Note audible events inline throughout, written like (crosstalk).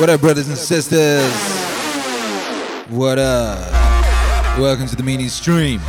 What up, brothers and sisters? What up? Welcome to the meaning stream.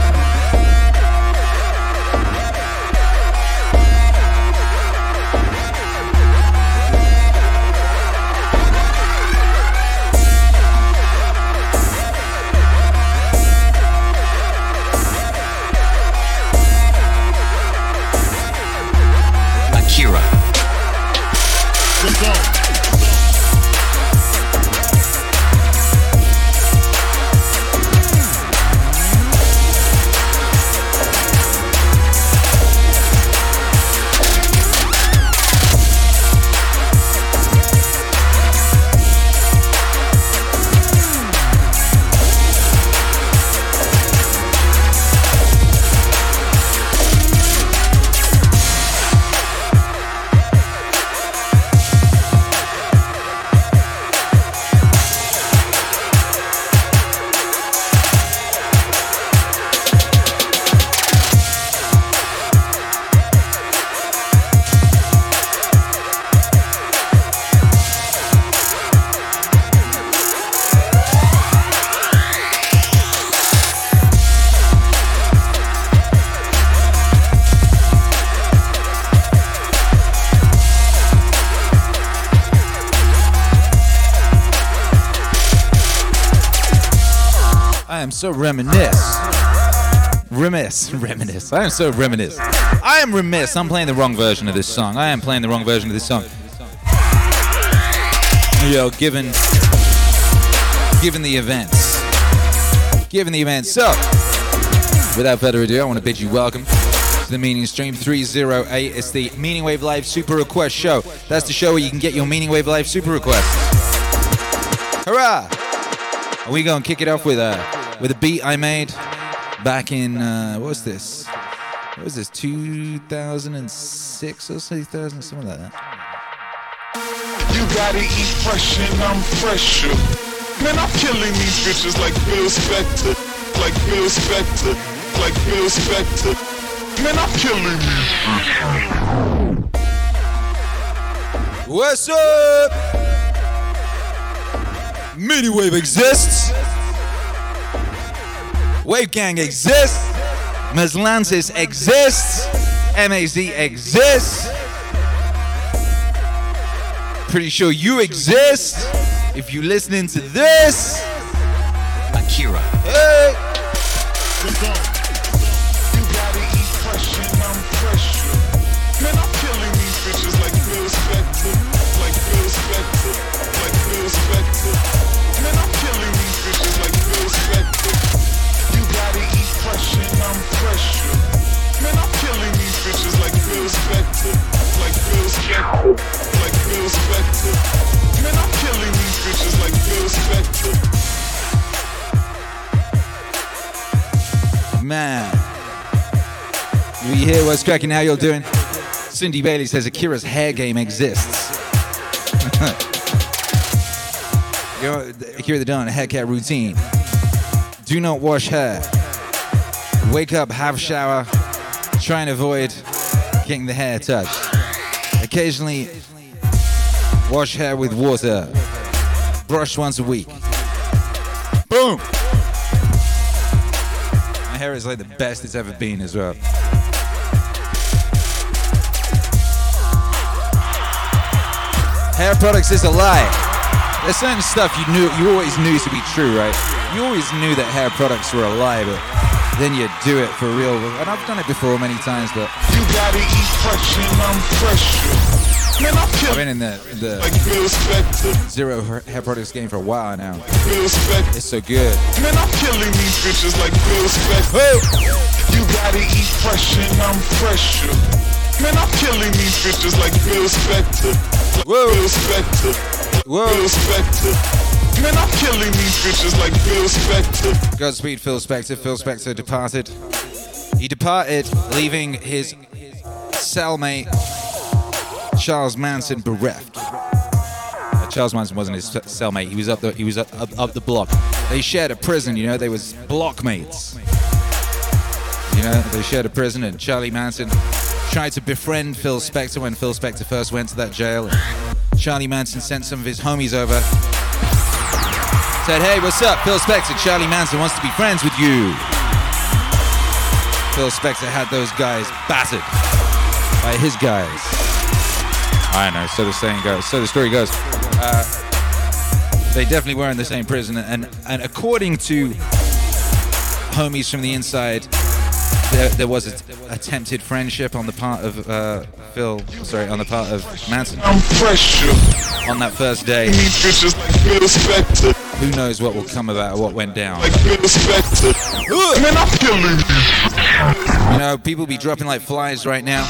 So reminisce. Remiss. Reminisce. I am so reminisce. I am remiss. I'm playing the wrong version of this song. I am playing the wrong version of this song. Yo, given given the events. Given the events. So, without further ado, I want to bid you welcome to the Meaning Stream 308. It's the Meaning Wave Live Super Request Show. That's the show where you can get your Meaning Wave Live Super Requests. Hurrah! And we gonna kick it off with a with a beat I made back in uh, what was this? What was this? 2006 or 2000, something like that. You gotta eat fresh and I'm fresher. Man, I'm killing these bitches like Phil Spector, like Phil Spector, like Phil Spector. Man, I'm killing these. What's up? Meaning Wave exists. Wave Gang exists. Meslansis exists. MAZ exists. Pretty sure you exist. If you're listening to this, Akira. hey, Like like. Man, killing these bitches like man. We here, what's cracking? How y'all doing? Cindy Bailey says Akira's hair game exists. (laughs) Akira the Don, haircut routine. Do not wash hair. Wake up, have shower. Try and avoid getting the hair touched. Occasionally, wash hair with water. Brush once a week. Boom! My hair is like the best it's ever been as well. Hair products is a lie. There's certain stuff you knew you always knew to be true, right? You always knew that hair products were a lie, but then you do it for real. And I've done it before many times, but You gotta eat fresh and I'm fresher. Man, I've been in the the like zero hair products game for a while now. Spector. It's so good. Man, I'm killing these bitches like Phil Spector. You gotta eat fresh and I'm fresher. Man, I'm killing these bitches like Phil Spector. Like Whoa. Phil Spector. Whoa. Phil Spector. Man, I'm killing these bitches like Phil Spector. Godspeed, Phil Spector. Phil Spector departed. He departed, leaving his cellmate Charles Manson bereft. Uh, Charles Manson wasn't his cellmate. He was up the he was up, up, up the block. They shared a prison, you know. They was blockmates. You know, they shared a prison, and Charlie Manson tried to befriend Phil Spector when Phil Spector first went to that jail. Charlie Manson sent some of his homies over. Said, hey, what's up? Phil Spector. Charlie Manson wants to be friends with you. Phil Spector had those guys battered by his guys. I know, so the saying goes, so the story goes. Uh, they definitely were in the same prison, and, and according to homies from the inside, there, there was an attempted friendship on the part of uh, Phil, sorry, on the part of Manson on that first day. Need bitches like Phil Spector. Who knows what will come about or what went down? Like Phil Spector. Man, I'm killing you. Know, people be dropping like flies right now.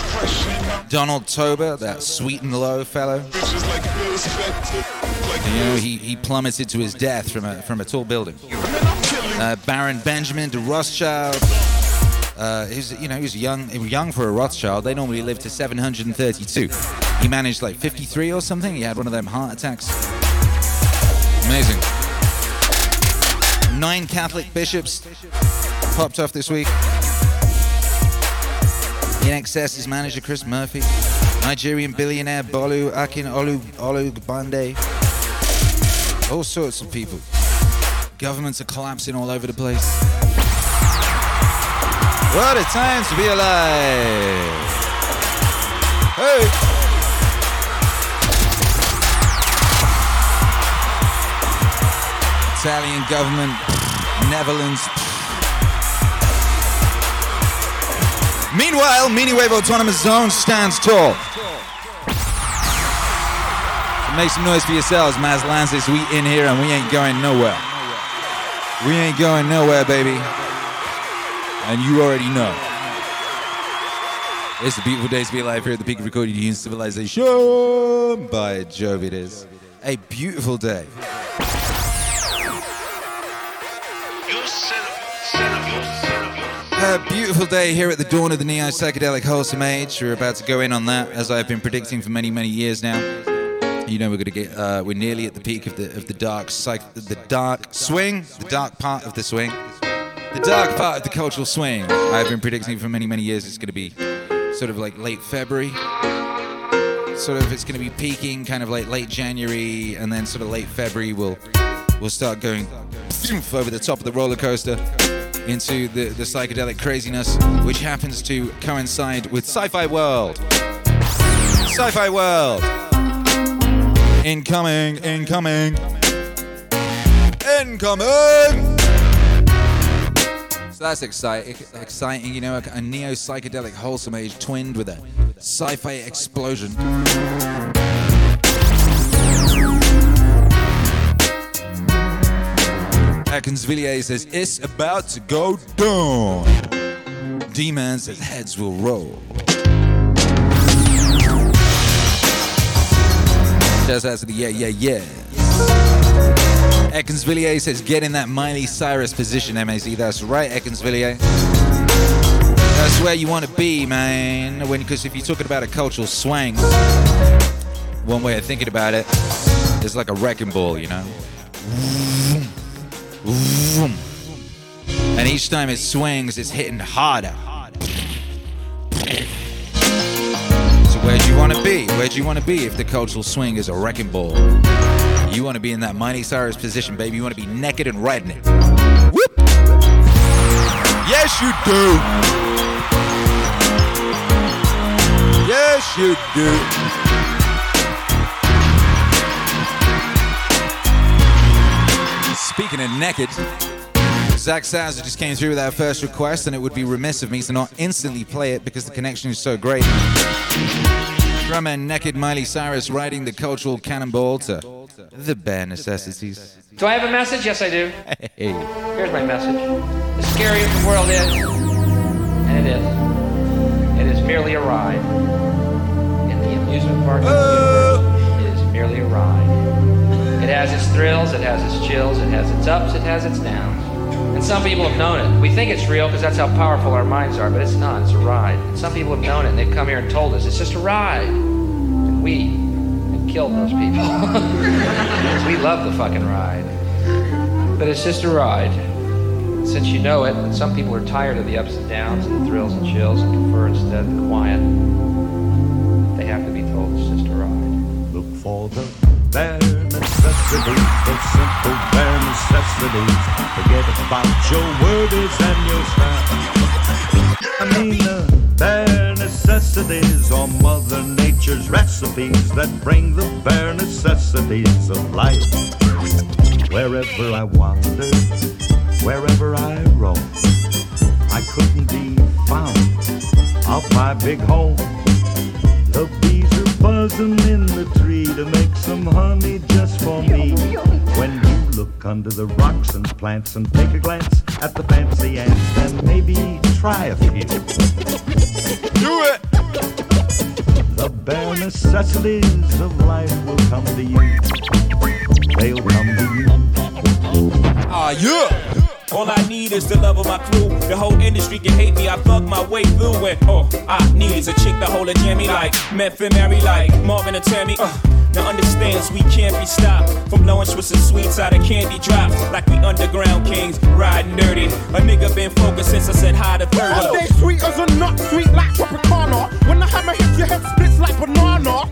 Donald Tober, that sweet and low fellow, Bitches like Phil Spector. Like you know, he, he plummeted to his death from a from a tall building. Man, I'm killing Uh, Baron Benjamin de Rothschild. Uh, he's you know he was young young for a Rothschild. They normally live to 732. He managed like 53 or something. He had one of them heart attacks. Amazing. Nine Catholic bishops popped off this week. INXS's manager Chris Murphy, Nigerian billionaire Bolu Akin Olu Olugbande. All sorts of people. Governments are collapsing all over the place. What a time to be alive! Hey! Italian government, Netherlands. Meanwhile, Meaning Wave Autonomous Zone stands tall. So make some noise for yourselves, Maz Lances. We in here and we ain't going nowhere. We ain't going nowhere, baby. And you already know. It's a beautiful day to be alive here at the peak of recorded human civilization. By Jove, it is. A beautiful day. A beautiful day here at the dawn of the neo psychedelic wholesome age. We're about to go in on that, as I've been predicting for many, many years now. You know, we're gonna get, uh, we're nearly at the peak of the of the dark psych, the dark swing, the dark part of the swing, the dark part of the cultural swing. I've been predicting for many, many years. It's gonna be sort of like late February. Sort of, it's gonna be peaking kind of like late January, and then sort of late February we'll we'll start going over the top of the roller coaster into the, the psychedelic craziness, which happens to coincide with Sci-Fi World. Sci-Fi World. Incoming, incoming, incoming. So that's exciting, exciting, you know, a, neo psychedelic wholesome age twinned with a sci-fi explosion. Atkins Villiers says it's about to go down. D-Man says heads will roll. Out to the yeah, yeah, yeah. Ekans Villiers says get in that Miley Cyrus position, MAZ. That's right, Ekans Villiers. That's where you want to be, man. When because if you're talking about a cultural swing, one way of thinking about it is like a wrecking ball, you know. And each time it swings, it's hitting harder. So where do you want to be? Where do you want to be if the cultural swing is a wrecking ball? You want to be in that Miley Cyrus position, baby. You want to be naked and riding it. Whoop! Yes, you do. Yes, you do. Speaking of naked, Zach Sazza just came through with our first request, and it would be remiss of me to not instantly play it because the connection is so great. Drummer Naked Miley Cyrus riding the cultural cannonball to the bare necessities. Do I have a message? Yes, I do. Hey. Here's my message. The scariest of the world is, and it is, it is merely a ride. In the amusement park universe, it is merely a ride. It has its thrills, it has its chills, it has its ups, it has its downs. And some people have known it. We think it's real because that's how powerful our minds are, but it's not. It's a ride. And some people have known it and they've come here and told us it's just a ride. And we have killed those people. (laughs) we love the fucking ride. But it's just a ride. Since you know it, and some people are tired of the ups and downs and the thrills and chills and prefer instead the quiet, they have to be told it's just a ride. Look for the bare necessities, the simple bare necessities. Forget about your worries and your strife. I mean the bare necessities are Mother Nature's recipes that bring the bare necessities of life. Wherever I wander, wherever I roam, I couldn't be found off my big home. The bees buzzing in the tree to make some honey just for me. When you look under the rocks and plants and take a glance at the fancy ants, then maybe try a few. Do it. The bare necessities of life will come to you. They'll come to you. Ah, yeah. All I need is the love of my crew. The whole industry can hate me. I thug my way through it. All I need is a chick to hold a jammy like Meth and Mary like Marvin and Tammy. Uh, now understands we can't be stopped from blowing Swiss and sweets out of candy drops like we underground kings riding dirty. A nigga been focused since I said hi to I 30. stay sweet as a nut, sweet like Tropicana. When I hammer hits, your head splits like banana.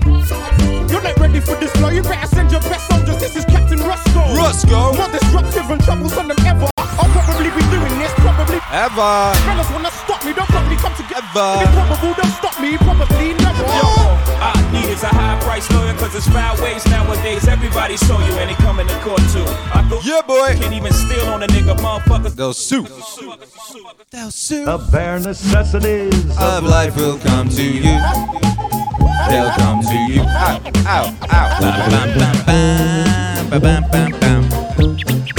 You're not ready for this blow. You better send your best soldiers. This is Captain Rusko. Rusko. More disruptive and troublesome than ever. Ever. Fellas wanna stop me. Don't probably come together. Improbable. Don't stop me. Probably never. Yo, all I need is a high price lawyer, cause it's foul ways nowadays. Everybody saw you and they coming to court too. I thought Yeah, boy. can't even steal on a nigga, motherfuckers. They'll sue. They'll sue. The bare necessities Of life will come to you. They'll come to you. Ow, ow, ow. Bam, bam, bam, bam, bam, bam, bam.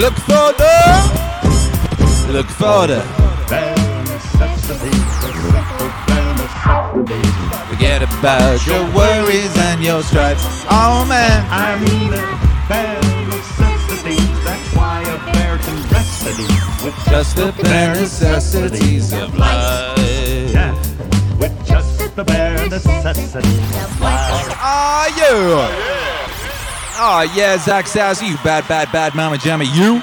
Look for the. Look for the. Bare necessities, the simple bare necessities. Forget about your worries and your stripes. Oh, man. I mean the bare necessities. That's why a bear can rest with Just the bare necessities of life. Yeah, with just the bare necessities of life. Ah, yeah. Oh, yeah, Zach Sassy, you bad, bad, bad mama jamma, you.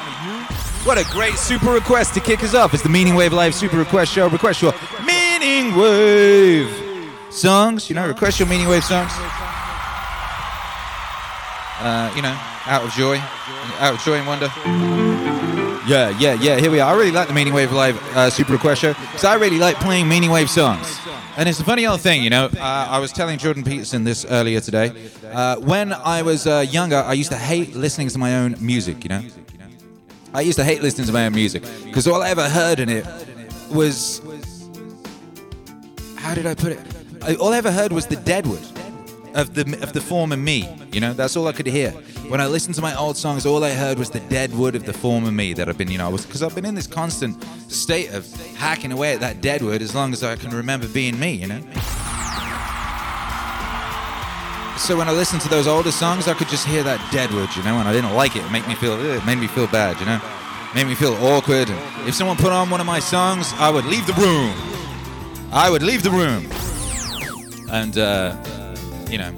What a great super request to kick us off. It's the Meaning Wave Live Super Request Show. Request your Meaning Wave songs. You know, request your Meaning Wave songs. Uh, you know, out of joy, out of joy and wonder. Yeah, yeah, yeah. Here we are. I really like the Meaning Wave Live uh, Super Request Show because I really like playing Meaning Wave songs. And it's a funny old thing, you know. Uh, I was telling Jordan Peterson this earlier today. Uh, when I was uh, younger, I used to hate listening to my own music, you know. I used to hate listening to my own music because all I ever heard in it was. How did I put it? All I ever heard was the deadwood of the of the former me. You know, that's all I could hear. When I listened to my old songs, all I heard was the dead wood of the former me that I've been, you know, I was because I've been in this constant state of hacking away at that dead wood as long as I can remember being me. You know. So when I listened to those older songs, I could just hear that dead wood, you know, and I didn't like it. It made me feel, it made me feel bad, you know, made me feel awkward. If someone put on one of my songs, I would leave the room. I would leave the room, and uh, you know.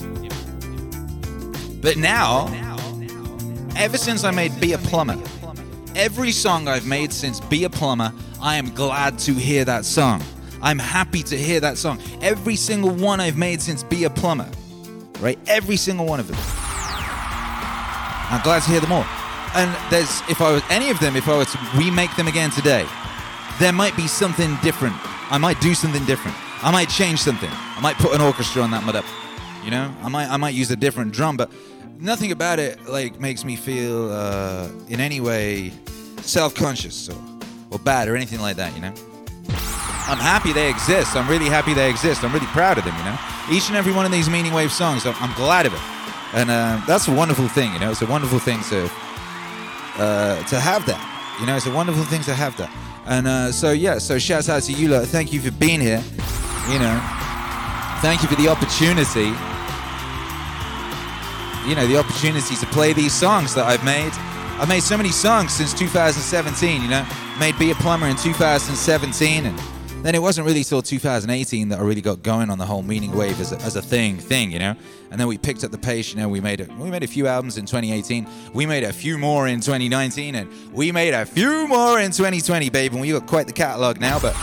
But now, ever since I made Be a Plumber, every song I've made since Be a Plumber, I am glad to hear that song. I'm happy to hear that song. Every single one I've made since Be a Plumber, right? Every single one of them. I'm glad to hear them all. and there's if I was any of them, if I was to remake them again today, there might be something different. I might do something different. I might change something. I might put an orchestra on that mud up. You know, I might I might use a different drum, but nothing about it like makes me feel uh, in any way self-conscious or, or bad or anything like that. You know. I'm happy they exist. I'm really happy they exist. I'm really proud of them, you know. Each and every one of these Meaning Wave songs, I'm, glad of it. And uh, that's a wonderful thing, you know. It's a wonderful thing to uh, to have that. You know, it's a wonderful thing to have that. And uh, so, yeah, so shouts out to you lot. Thank you for being here. You know, thank you for the opportunity. You know, the opportunity to play these songs that I've made. I've made so many songs since 2017, you know. Made Be a Plumber in 2017 and then it wasn't really till 2018 that I really got going on the whole meaning wave as a, as a thing, thing, you know. And then we picked up the pace, you know. We made it. We made a few albums in 2018. We made a few more in 2019, and we made a few more in 2020, babe. And we got quite the catalog now. But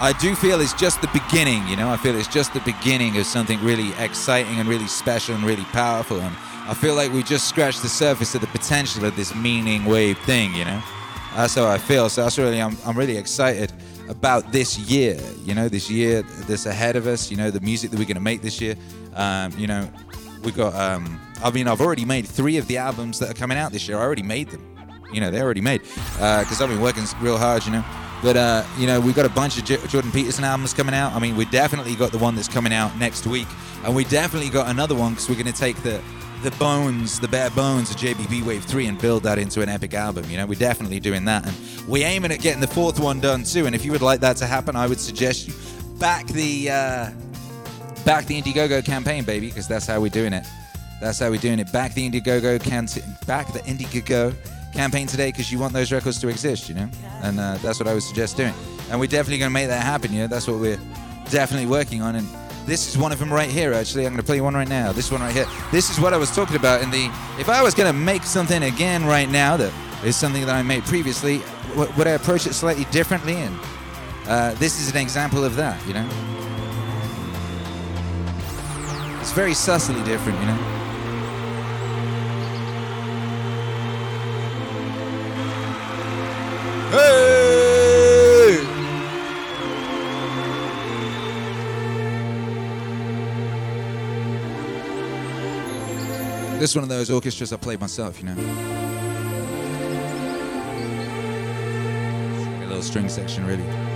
I do feel it's just the beginning, you know. I feel it's just the beginning of something really exciting and really special and really powerful. And I feel like we just scratched the surface of the potential of this meaning wave thing, you know. That's how I feel. So that's really, I'm, I'm really excited about this year. You know, this year that's ahead of us. You know, the music that we're going to make this year. Um, you know, we've got. Um, I mean, I've already made three of the albums that are coming out this year. I already made them. You know, they're already made because I've been working real hard. You know. But uh, you know, we've got a bunch of J- Jordan Peterson albums coming out. I mean, we definitely got the one that's coming out next week, and we definitely got another one because we're going to take the the bones, the bare bones of JBP Wave 3 and build that into an epic album. You know, we're definitely doing that. And we're aiming at getting the fourth one done too. And if you would like that to happen, I would suggest you back the uh, back the Indiegogo campaign, baby, because that's how we're doing it. That's how we're doing it. Back the Indiegogo can back the Indiegogo campaign today because you want those records to exist, you know? And uh, that's what I would suggest doing. And we're definitely going to make that happen, you know? That's what we're definitely working on. And this is one of them right here, actually. I'm going to play one right now. This one right here. This is what I was talking about in the. If I was going to make something again right now that is something that I made previously, w- would I approach it slightly differently? And uh, this is an example of that, you know? It's very subtly different, you know? Hey! This is one of those orchestras I played myself, you know. A little string section, really.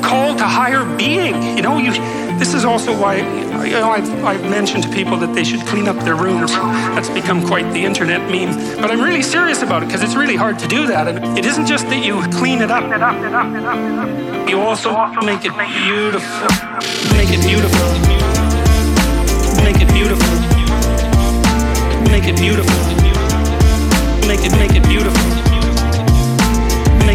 There's no call to higher being. You know, you. This is also why you know I've, I've mentioned to people that they should clean up their rooms. That's become quite the internet meme. But I'm really serious about it because it's really hard to do that. And it isn't just that you clean it up. You also make it beautiful. Make it beautiful. Make it beautiful. Make it beautiful. Make it make it beautiful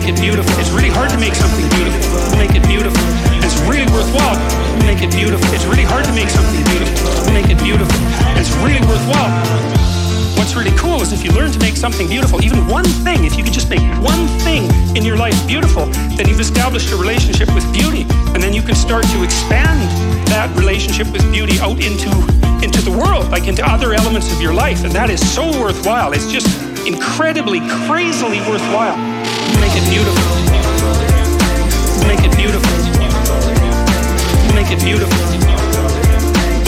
make it beautiful. It's really hard to make something beautiful. Make it beautiful. It's really worthwhile. Make it beautiful. It's really hard to make something beautiful. Make it beautiful. It's really worthwhile. What's really cool is if you learn to make something beautiful, even one thing, if you could just make one thing in your life beautiful, then you've established a relationship with beauty. And then you can start to expand that relationship with beauty out into into the world, like into other elements of your life. And that is so worthwhile. It's just incredibly, crazily worthwhile. Make it beautiful. Make it beautiful. Make it beautiful.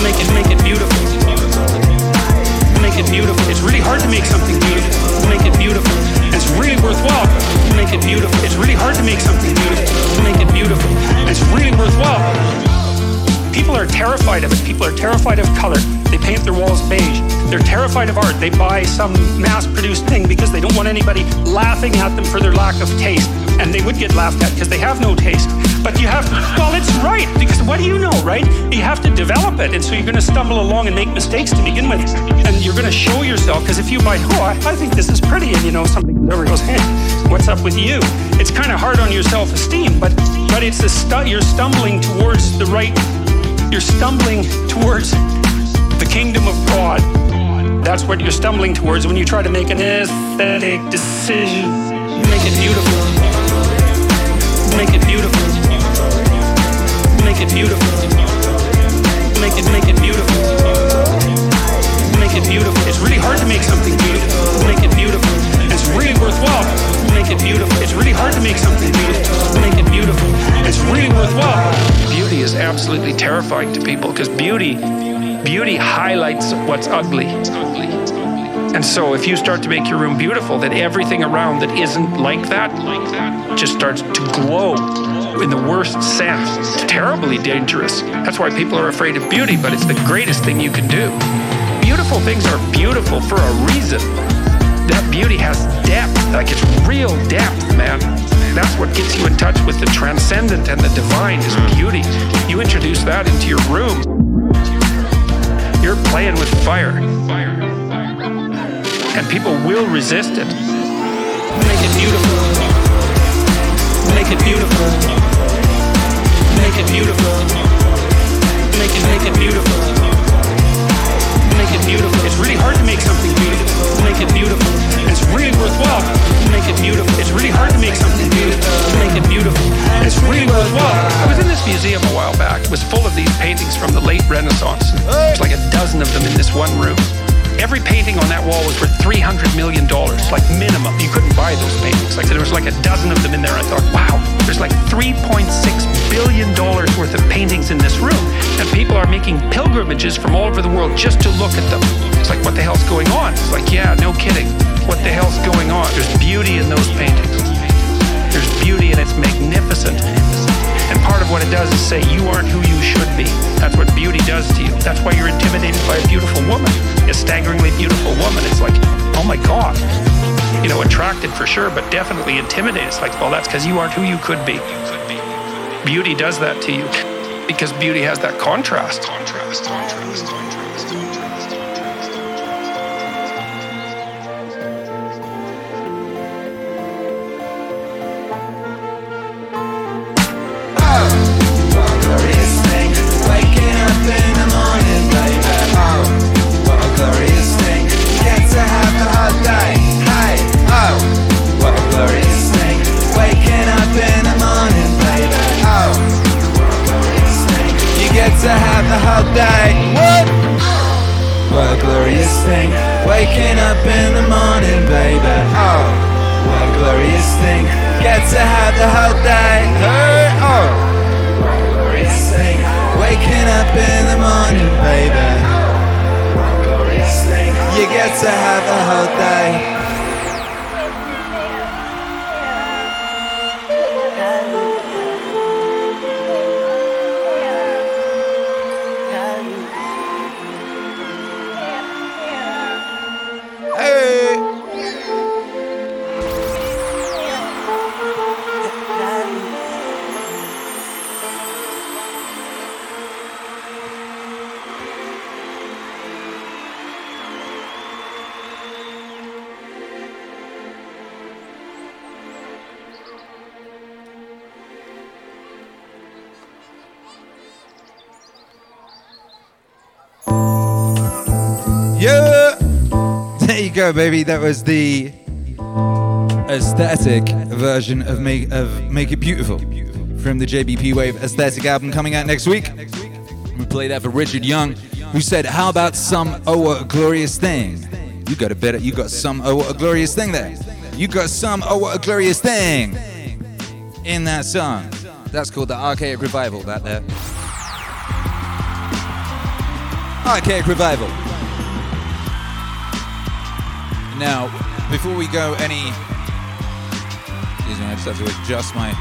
Make it make it beautiful. Make it beautiful. It's really hard to make something beautiful. Make it beautiful. It's really worthwhile. Make it beautiful. It's really hard to make something beautiful. Make it beautiful. It's really worthwhile. People are terrified of it. People are terrified of color. They paint their walls beige. They're terrified of art. They buy some mass produced thing because they don't want anybody laughing at them for their lack of taste. And they would get laughed at because they have no taste. But you have well, it's right. Because what do you know, right? You have to develop it. And so you're going to stumble along and make mistakes to begin with. And you're going to show yourself. Because if you buy, oh, I, I think this is pretty, and you know, somebody over goes, hey, what's up with you? It's kind of hard on your self esteem, but, but it's a stu- you're stumbling towards the right you're stumbling towards the kingdom of God. That's what you're stumbling towards when you try to make an aesthetic decision. Make it beautiful. Make it beautiful. Make it beautiful. Make it make it beautiful. Make it beautiful. It's really hard to make something beautiful. Make it beautiful. It's really worthwhile. Make it beautiful. It's really hard to make something beautiful. Absolutely terrifying to people because beauty beauty highlights what's ugly. And so if you start to make your room beautiful, then everything around that isn't like that just starts to glow in the worst sense. It's terribly dangerous. That's why people are afraid of beauty, but it's the greatest thing you can do. Beautiful things are beautiful for a reason. That beauty has depth, like it's real depth, man. That's what gets you in touch with the transcendent and the divine is beauty. You introduce that into your room, you're playing with fire. And people will resist it. Make it beautiful. Make it beautiful. Make it beautiful. Make it make it beautiful. Beautiful. It's really hard to make something beautiful. Make it beautiful. It's really worthwhile. Make it beautiful. It's really hard to make something beautiful. Make it beautiful. It's really worthwhile. I was in this museum a while back. It was full of these paintings from the late Renaissance. There's like a dozen of them in this one room. Every painting on that wall was worth three hundred million dollars, like minimum. You couldn't buy those paintings. Like there was like a dozen of them in there. I thought, wow, there's like three point six billion dollars worth of paintings in this room, and people are making pilgrimages from all over the world just to look at them. It's like, what the hell's going on? It's like, yeah, no kidding. What the hell's going on? There's beauty in those paintings. There's beauty and it's magnificent. And part of what it does is say you aren't who you should be. That's what beauty does to you. That's why you're intimidated by a beautiful woman, a staggeringly beautiful woman. It's like, oh my God. You know, attracted for sure, but definitely intimidated. It's like, well, that's because you aren't who you could be. Beauty does that to you because beauty has that contrast. Contrast, contrast, contrast, baby. That was the aesthetic version of Make of Make It Beautiful from the JBP Wave Aesthetic album coming out next week. We played that for Richard Young, who said, "How about some oh what a glorious thing?" You got a better. You got some oh what a glorious thing there. You got some oh what a glorious thing in that song. That's called the Archaic Revival. That there. Archaic Revival. Now, before we go any, excuse me, I just have to adjust my.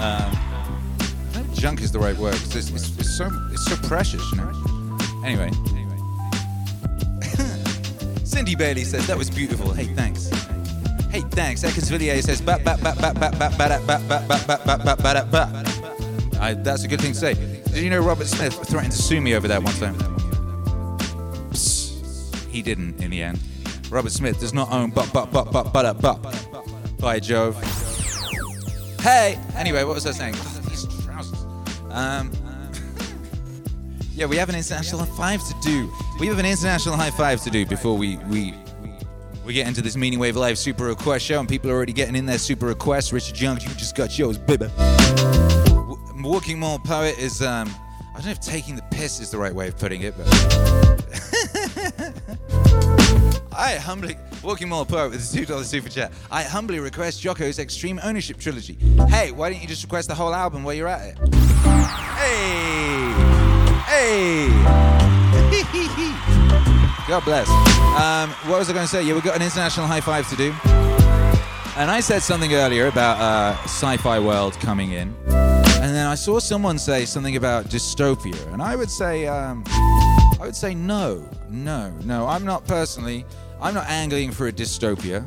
Uh, junk is the right word it's, it's, it's so it's so precious, you know. Anyway, Cindy Bailey says that was beautiful. Hey, thanks. Hey, thanks. Ekins Villiers says ba ba ba ba ba ba ba da ba ba ba ba ba ba ba da ba. I- That's a good thing to say. Did you know Robert Smith threatened to sue me over that one time? He didn't in the end. Robert Smith does not own but but but but but but. By Jove. Hey. Anyway, what was I saying? Oh, these trousers. Um. (laughs) Yeah, we have an international high five to do. We have an international high five to do before we we we get into this Meaning Wave Live Super Request show, and people are already getting in their super requests. Richard Young, you just got yours, baby. Walking Mall Poet is, um, I don't know if taking the piss is the right way of putting it, but. (laughs) I humbly, Walking Mall Poet with a $2 super chat. I humbly request Jocko's Extreme Ownership Trilogy. Hey, why don't you just request the whole album while you're at it? Hey! Hey! (laughs) God bless. Um, what was I going to say? Yeah, we've got an international high five to do. And I said something earlier about uh, sci-fi world coming in, and then I saw someone say something about dystopia, and I would say, um, I would say no, no, no. I'm not personally. I'm not angling for a dystopia.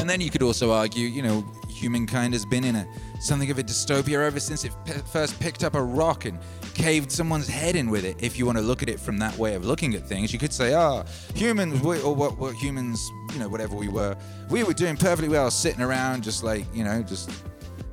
And then you could also argue, you know, humankind has been in a something of a dystopia ever since it p- first picked up a rock and caved someone's head in with it. If you want to look at it from that way of looking at things, you could say, "Ah, humans, we, or what, what humans, you know, whatever we were, we were doing perfectly well, sitting around, just like, you know, just."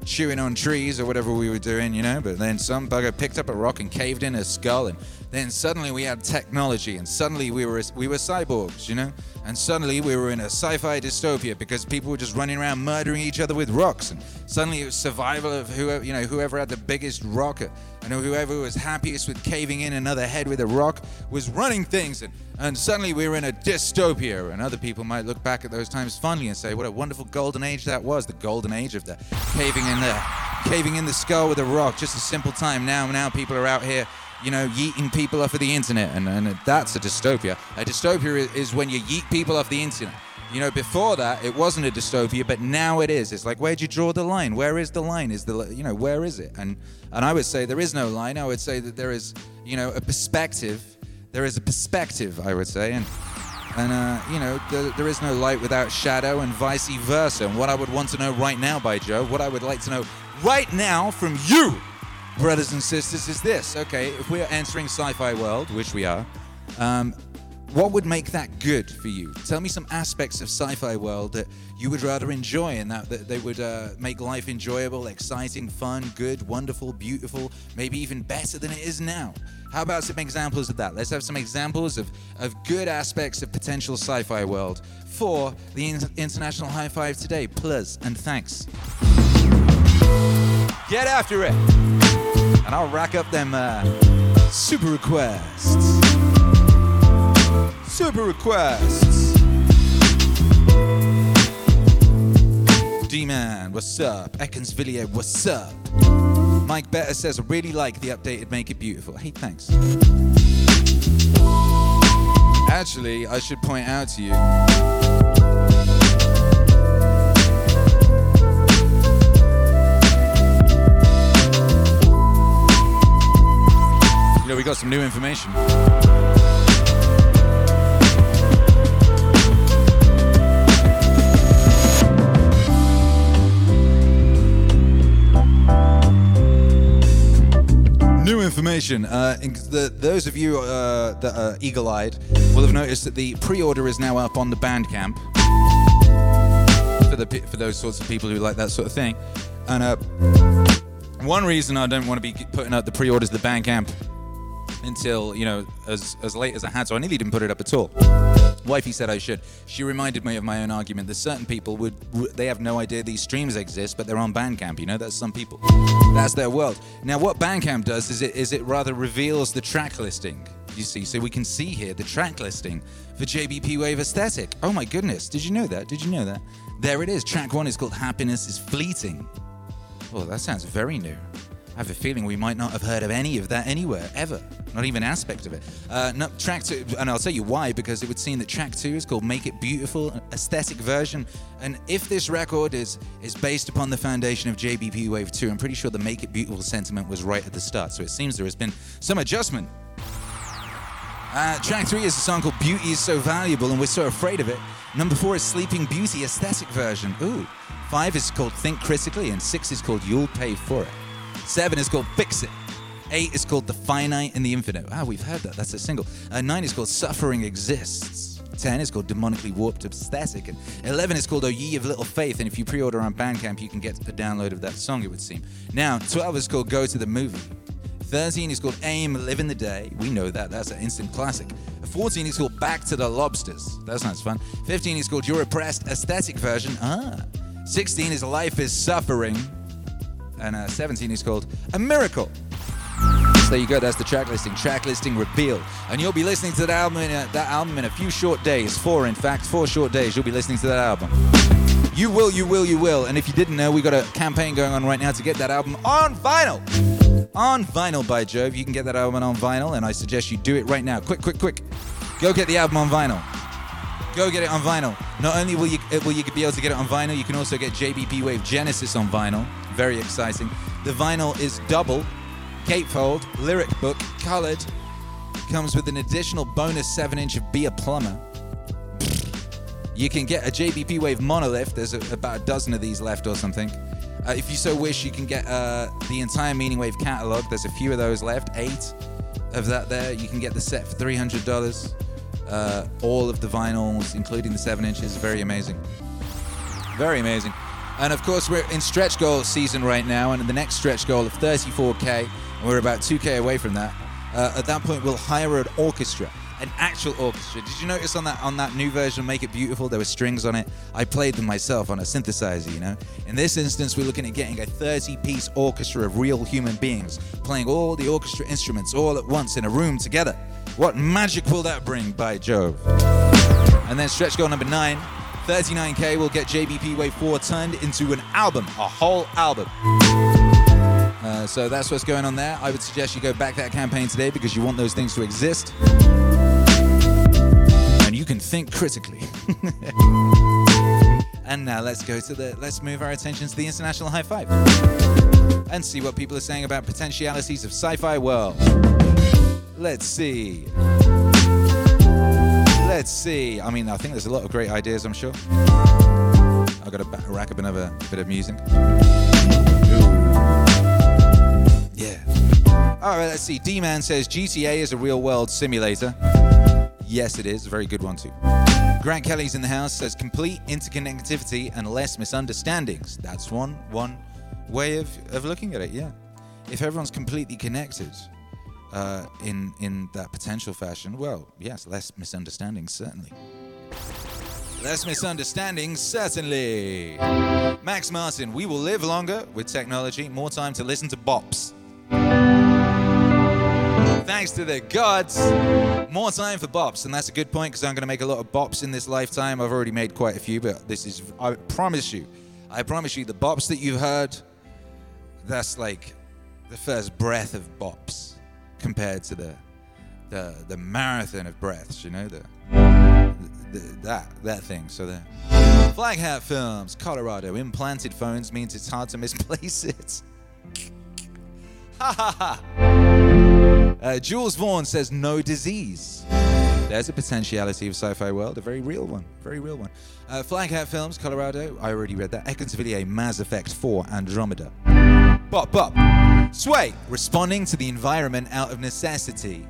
Chewing on trees or whatever we were doing, you know. But then some bugger picked up a rock and caved in a skull, and then suddenly we had technology, and suddenly we were we were cyborgs, you know. And suddenly we were in a sci-fi dystopia because people were just running around murdering each other with rocks, and suddenly it was survival of whoever you know whoever had the biggest rock, and whoever was happiest with caving in another head with a rock was running things, and and suddenly we were in a dystopia, and other people might look back at those times fondly and say, what a wonderful golden age that was, the golden age of the caving in the caving in the skull with a rock, just a simple time. Now, now people are out here, you know, yeeting people off of the internet, and, and that's a dystopia. A dystopia is, when you yeet people off the internet. You know, before that, it wasn't a dystopia, but now it is. It's like, where'd you draw the line? Where is the line? Is the, you know, where is it? And and I would say there is no line. I would say that there is, you know, a perspective. There is a perspective, I would say, and and uh, you know, there is no light without shadow, and vice versa. And what I would want to know right now, by Joe, what I would like to know right now from you, brothers and sisters, is this. Okay, if we are entering sci-fi world, which we are, um, what would make that good for you? Tell me some aspects of sci-fi world that you would rather enjoy, and that, that they would uh, make life enjoyable, exciting, fun, good, wonderful, beautiful, maybe even better than it is now. How about some examples of that? Let's have some examples of, of good aspects of potential sci-fi world for the in- International High Five today. Plus and thanks. Get after it, and I'll rack up them uh, super requests. Super requests. D-Man, what's up? Villiers, what's up? Mike Better says, I really like the updated Make It Beautiful. Hey, thanks. Actually, I should point out to you. Know, we got some new information. New information. Uh, the, those of you uh, that are eagle-eyed will have noticed that the pre-order is now up on the Bandcamp for the for those sorts of people who like that sort of thing. And uh, one reason I don't want to be putting out the pre-orders of the Bandcamp until you know as as late as I had, so I nearly didn't put it up at all. Wifey said I should. She reminded me of my own argument that certain people would they have no idea these streams exist, but they're on Bandcamp. You know, that's some people. That's their world. Now, what Bandcamp does is it is it rather reveals the track listing. You see, so we can see here the track listing for JBP Wave Aesthetic. Oh my goodness, did you know that? Did you know that? There it is. Track one is called Happiness is Fleeting. Oh, that sounds very new. I have a feeling we might not have heard of any of that anywhere, ever. Not even aspect of it. Uh, no, track two, and I'll tell you why, because it would seem that track two is called Make It Beautiful, aesthetic version. And if this record is, is based upon the foundation of JBP Wave 2, I'm pretty sure the Make It Beautiful sentiment was right at the start. So it seems there has been some adjustment. Uh, track three is a song called Beauty is So Valuable and We're So Afraid of It. Number four is Sleeping Beauty aesthetic version. Ooh. Five is called Think Critically, and six is called You'll Pay For It. Seven is called Fix It. Eight is called The Finite and the Infinite. Ah, we've heard that. That's a single. Uh, nine is called Suffering Exists. Ten is called Demonically Warped Aesthetic. And eleven is called O Ye of Little Faith. And if you pre-order on Bandcamp, you can get a download of that song, it would seem. Now, twelve is called Go to the Movie. 13 is called Aim, Live in the Day. We know that. That's an instant classic. 14 is called Back to the Lobsters. That sounds fun. 15 is called Your Oppressed Aesthetic Version. Ah. 16 is Life is Suffering. And uh, 17 is called A Miracle. So there you go. That's the track listing. Track listing revealed, and you'll be listening to that album in a, that album in a few short days. Four, in fact, four short days. You'll be listening to that album. You will, you will, you will. And if you didn't know, we got a campaign going on right now to get that album on vinyl. On vinyl, by Jove, you can get that album on vinyl, and I suggest you do it right now. Quick, quick, quick. Go get the album on vinyl. Go get it on vinyl. Not only will you will you be able to get it on vinyl, you can also get JBP Wave Genesis on vinyl. Very exciting. The vinyl is double, gatefold, lyric book, colored. Comes with an additional bonus 7-inch of Be a Plumber. You can get a JBP Wave monolith. There's a, about a dozen of these left or something. Uh, if you so wish, you can get uh, the entire Meaning Wave catalog. There's a few of those left, eight of that there. You can get the set for $300. Uh, all of the vinyls, including the 7 inches. Very amazing. Very amazing. And of course, we're in stretch goal season right now, and the next stretch goal of 34k, and we're about 2k away from that. Uh, at that point, we'll hire an orchestra, an actual orchestra. Did you notice on that on that new version, Make It Beautiful, there were strings on it? I played them myself on a synthesizer. You know. In this instance, we're looking at getting a 30-piece orchestra of real human beings playing all the orchestra instruments all at once in a room together. What magic will that bring, by Jove? And then stretch goal number nine. 39k will get JBP Wave 4 turned into an album, a whole album. Uh, so that's what's going on there. I would suggest you go back that campaign today because you want those things to exist. And you can think critically. (laughs) and now let's go to the, let's move our attention to the International High Five and see what people are saying about potentialities of sci fi world. Let's see. Let's see. I mean, I think there's a lot of great ideas, I'm sure. I've got ba- rack up another bit of music. Yeah. All right, let's see. D Man says GTA is a real world simulator. Yes, it is. A very good one, too. Grant Kelly's in the house says complete interconnectivity and less misunderstandings. That's one one way of, of looking at it, yeah. If everyone's completely connected, uh, in in that potential fashion, well, yes, less misunderstandings certainly. Less misunderstandings certainly. Max Martin, we will live longer with technology, more time to listen to bops. Thanks to the gods, more time for bops, and that's a good point because I'm going to make a lot of bops in this lifetime. I've already made quite a few, but this is, I promise you, I promise you, the bops that you've heard, that's like the first breath of bops compared to the the the marathon of breaths, you know, the, the that that thing. So the Flag Hat Films, Colorado, implanted phones means it's hard to misplace it. (laughs) Ha ha ha. Uh, Jules Vaughn says no disease. There's a potentiality of sci-fi world, a very real one, very real one. Uh, Flag Hat Films, Colorado. I already read that. Ekans Villiers, Mass Effect 4, Andromeda. Bop, bop. Sway, responding to the environment out of necessity.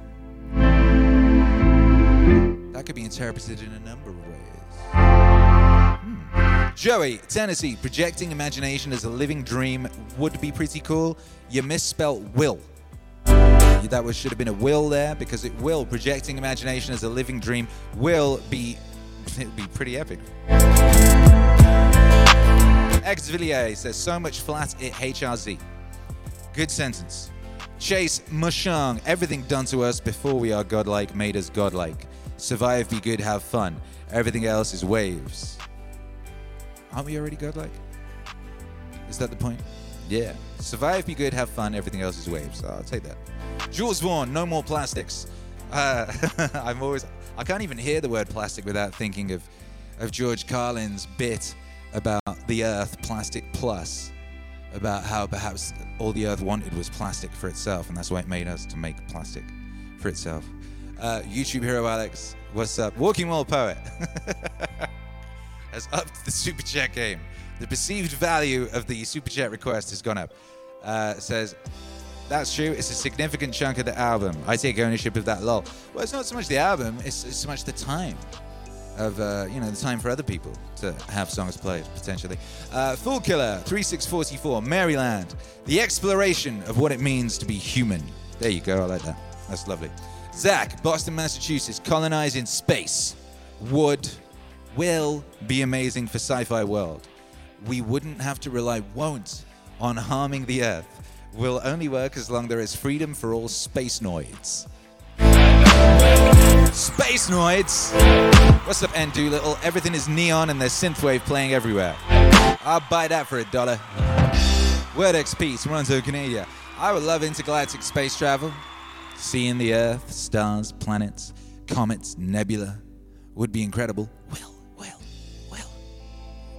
That could be interpreted in a number of ways. Hmm. Joey, Tennessee, projecting imagination as a living dream would be pretty cool. You misspelt will. That was, should have been a will there because it will. Projecting imagination as a living dream will be, it'd be pretty epic. Ex Villiers says so much flat it HRZ. Good sentence. Chase Mushang, everything done to us before we are godlike made us godlike. Survive, be good, have fun. Everything else is waves. Aren't we already godlike? Is that the point? Yeah. Survive, be good, have fun. Everything else is waves. I'll take that. Jules Vaughn, no more plastics. Uh, (laughs) I'm always, I can't even hear the word plastic without thinking of, of George Carlin's bit about the Earth Plastic Plus, about how perhaps all the Earth wanted was plastic for itself, and that's why it made us to make plastic for itself. Uh, YouTube hero Alex, what's up? Walking World Poet (laughs) has upped the super chat game. The perceived value of the super chat request has gone up. Uh, says, that's true. It's a significant chunk of the album. I take ownership of that. Lol. Well, it's not so much the album. It's, it's so much the time of uh, you know the time for other people to have songs played potentially. Uh, Fool Killer 3644 Maryland. The exploration of what it means to be human. There you go. I like that. That's lovely. Zach, Boston, Massachusetts, colonizing space would, will be amazing for sci-fi world. We wouldn't have to rely, won't, on harming the Earth. Will only work as long there is freedom for all space noids. Space noids. What's up, N Doolittle? Everything is neon and there's synthwave playing everywhere. I'll buy that for a dollar. Word XP, Toronto, Canada. I would love intergalactic space travel. Seeing the Earth, stars, planets, comets, nebula would be incredible. Well, well, well.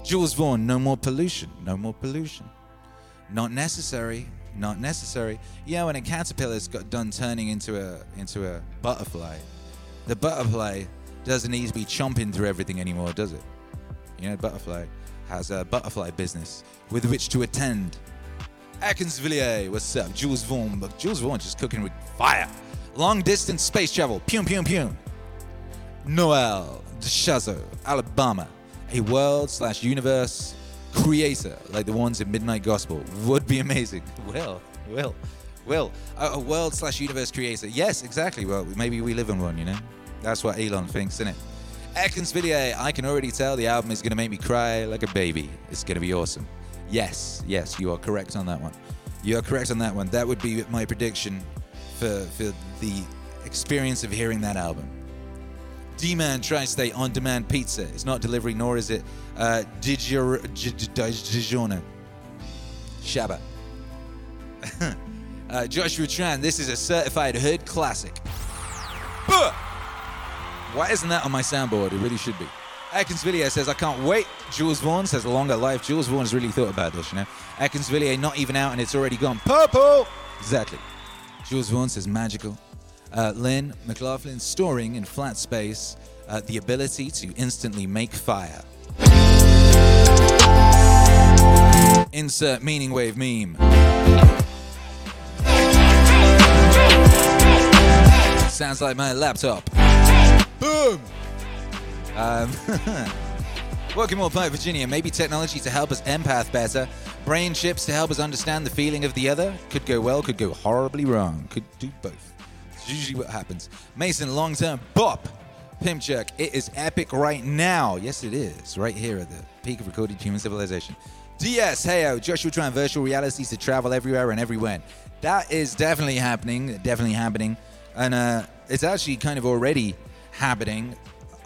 Jules Vaughn, no more pollution, no more pollution. Not necessary, not necessary. Yeah, when a caterpillar's got done turning into a into a butterfly, the butterfly doesn't need to be chomping through everything anymore, does it? You know, butterfly has a butterfly business with which to attend. Atkins Villiers, what's up? Jules Vaughn, but Jules Vaughn just cooking with fire. Long distance space travel, pum pum pum. Noel DeShazo, Alabama, a world slash universe creator like the ones in Midnight Gospel would be amazing. Well, will, will. A, world slash universe creator. Yes, exactly. Well, maybe we live in one, you know? That's what Elon thinks, isn't it? Atkinsvilliers, I can already tell the album is going to make me cry like a baby. It's going to be awesome. Yes, yes, you are correct on that one. You are correct on that one. That would be my prediction for, for the experience of hearing that album. D-Man Tri-State on-demand pizza. It's not delivery, nor is it uh, Digior- Gi- Gi- DiGiorno. Shabba. Uh, Joshua Tran, this is a certified hood classic. Why isn't that on my soundboard? It really should be. Atkinsvilliers says, I can't wait. Jules Vaughn says, longer life. Jules Vaughn's really thought about this, you know. Atkinsvilliers not even out and it's already gone. Purple! Exactly. Jules Vaughn says, magical. Uh, Lynn McLaughlin storing in flat space uh, the ability to instantly make fire. Insert meaning wave meme. Sounds like my laptop. Boom! Um, Welcome all Park, Virginia. Maybe technology to help us empath better. Brain chips to help us understand the feeling of the other. Could go well, could go horribly wrong. Could do both. It's usually what happens. Mason, long term bop. Pimp Jerk, it is epic right now. Yes, it is. Right here at the peak of recorded human civilization. DS, heyo, Joshua trying virtual realities to travel everywhere and everywhere. That is definitely happening. Definitely happening. And uh, it's actually kind of already happening.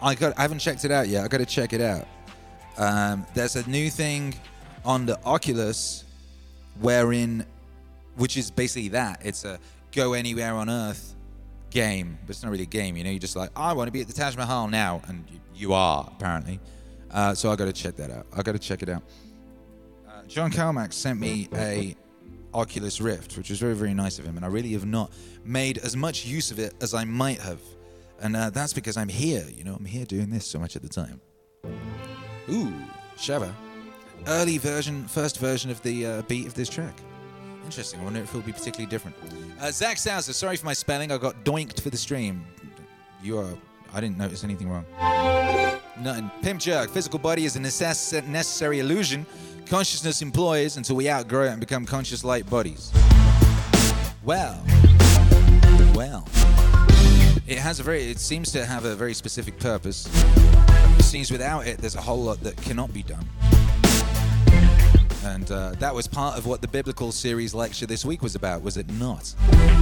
I got I haven't checked it out yet. I got to check it out. Um, there's a new thing on the Oculus wherein which is basically that. It's a go anywhere on earth game, but it's not really a game. You know, you're just like, I want to be at the Taj Mahal now, and you, are apparently. Uh, so I got to check that out. I got to check it out. Uh, John Carmack sent me a Oculus Rift, which was very very nice of him, and I really have not made as much use of it as I might have, and uh, that's because I'm here. You know, I'm here doing this so much at the time. Ooh, Shava. Early version, first version of the uh, beat of this track. Interesting. I wonder if it'll be particularly different. Uh, Zach Sousa, sorry for my spelling. I got doinked for the stream. You are. I didn't notice anything wrong. Nothing. Pimp jerk. Physical body is a necess- necessary illusion. Consciousness employs until we outgrow it and become conscious light bodies. Well. Well. It has a very. It seems to have a very specific purpose. It seems without it, there's a whole lot that cannot be done. And uh, that was part of what the biblical series lecture this week was about, was it not?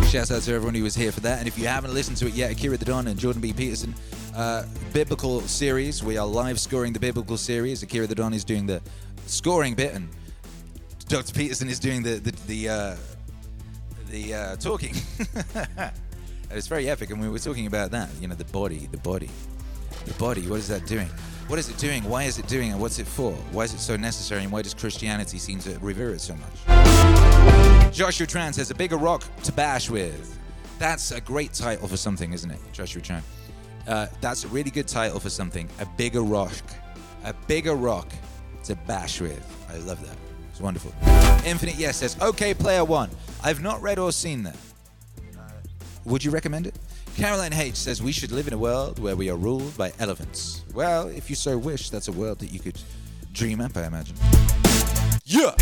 Shout out to everyone who was here for that. And if you haven't listened to it yet, Akira the Don and Jordan B. Peterson, uh, biblical series. We are live scoring the biblical series. Akira the Don is doing the scoring bit, and Dr. Peterson is doing the the the, uh, the uh, talking. (laughs) It's very epic, and we were talking about that. You know, the body, the body, the body. What is that doing? What is it doing? Why is it doing it? What's it for? Why is it so necessary? And why does Christianity seem to revere it so much? Joshua Tran's has a bigger rock to bash with. That's a great title for something, isn't it, Joshua Tran? Uh, that's a really good title for something. A bigger rock. A bigger rock to bash with. I love that. It's wonderful. Infinite Yes says, okay, player one. I've not read or seen that. Would you recommend it? Caroline H says we should live in a world where we are ruled by elephants. Well, if you so wish, that's a world that you could dream up, I imagine. Yeah!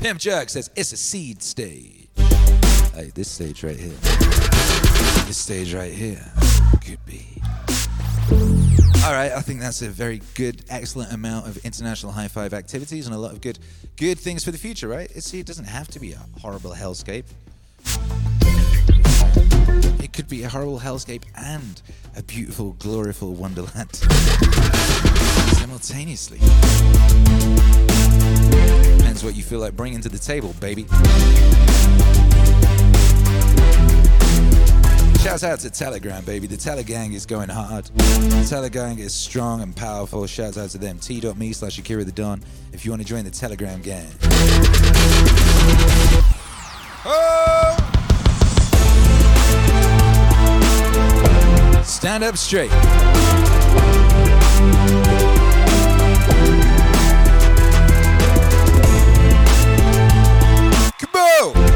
Pimp Jerk says it's a seed stage. Hey, this stage right here. This stage right here could be. All right, I think that's a very good, excellent amount of international high five activities and a lot of good, good things for the future, right? See, it doesn't have to be a horrible hellscape. It could be a horrible hellscape and a beautiful, glorious wonderland simultaneously. Depends what you feel like bringing to the table, baby. Shouts out to Telegram, baby. The Telegang is going hard. The Telegang is strong and powerful. Shouts out to them. T.me slash Akira the Don if you want to join the Telegram gang. Oh! Stand up straight. Kaboo!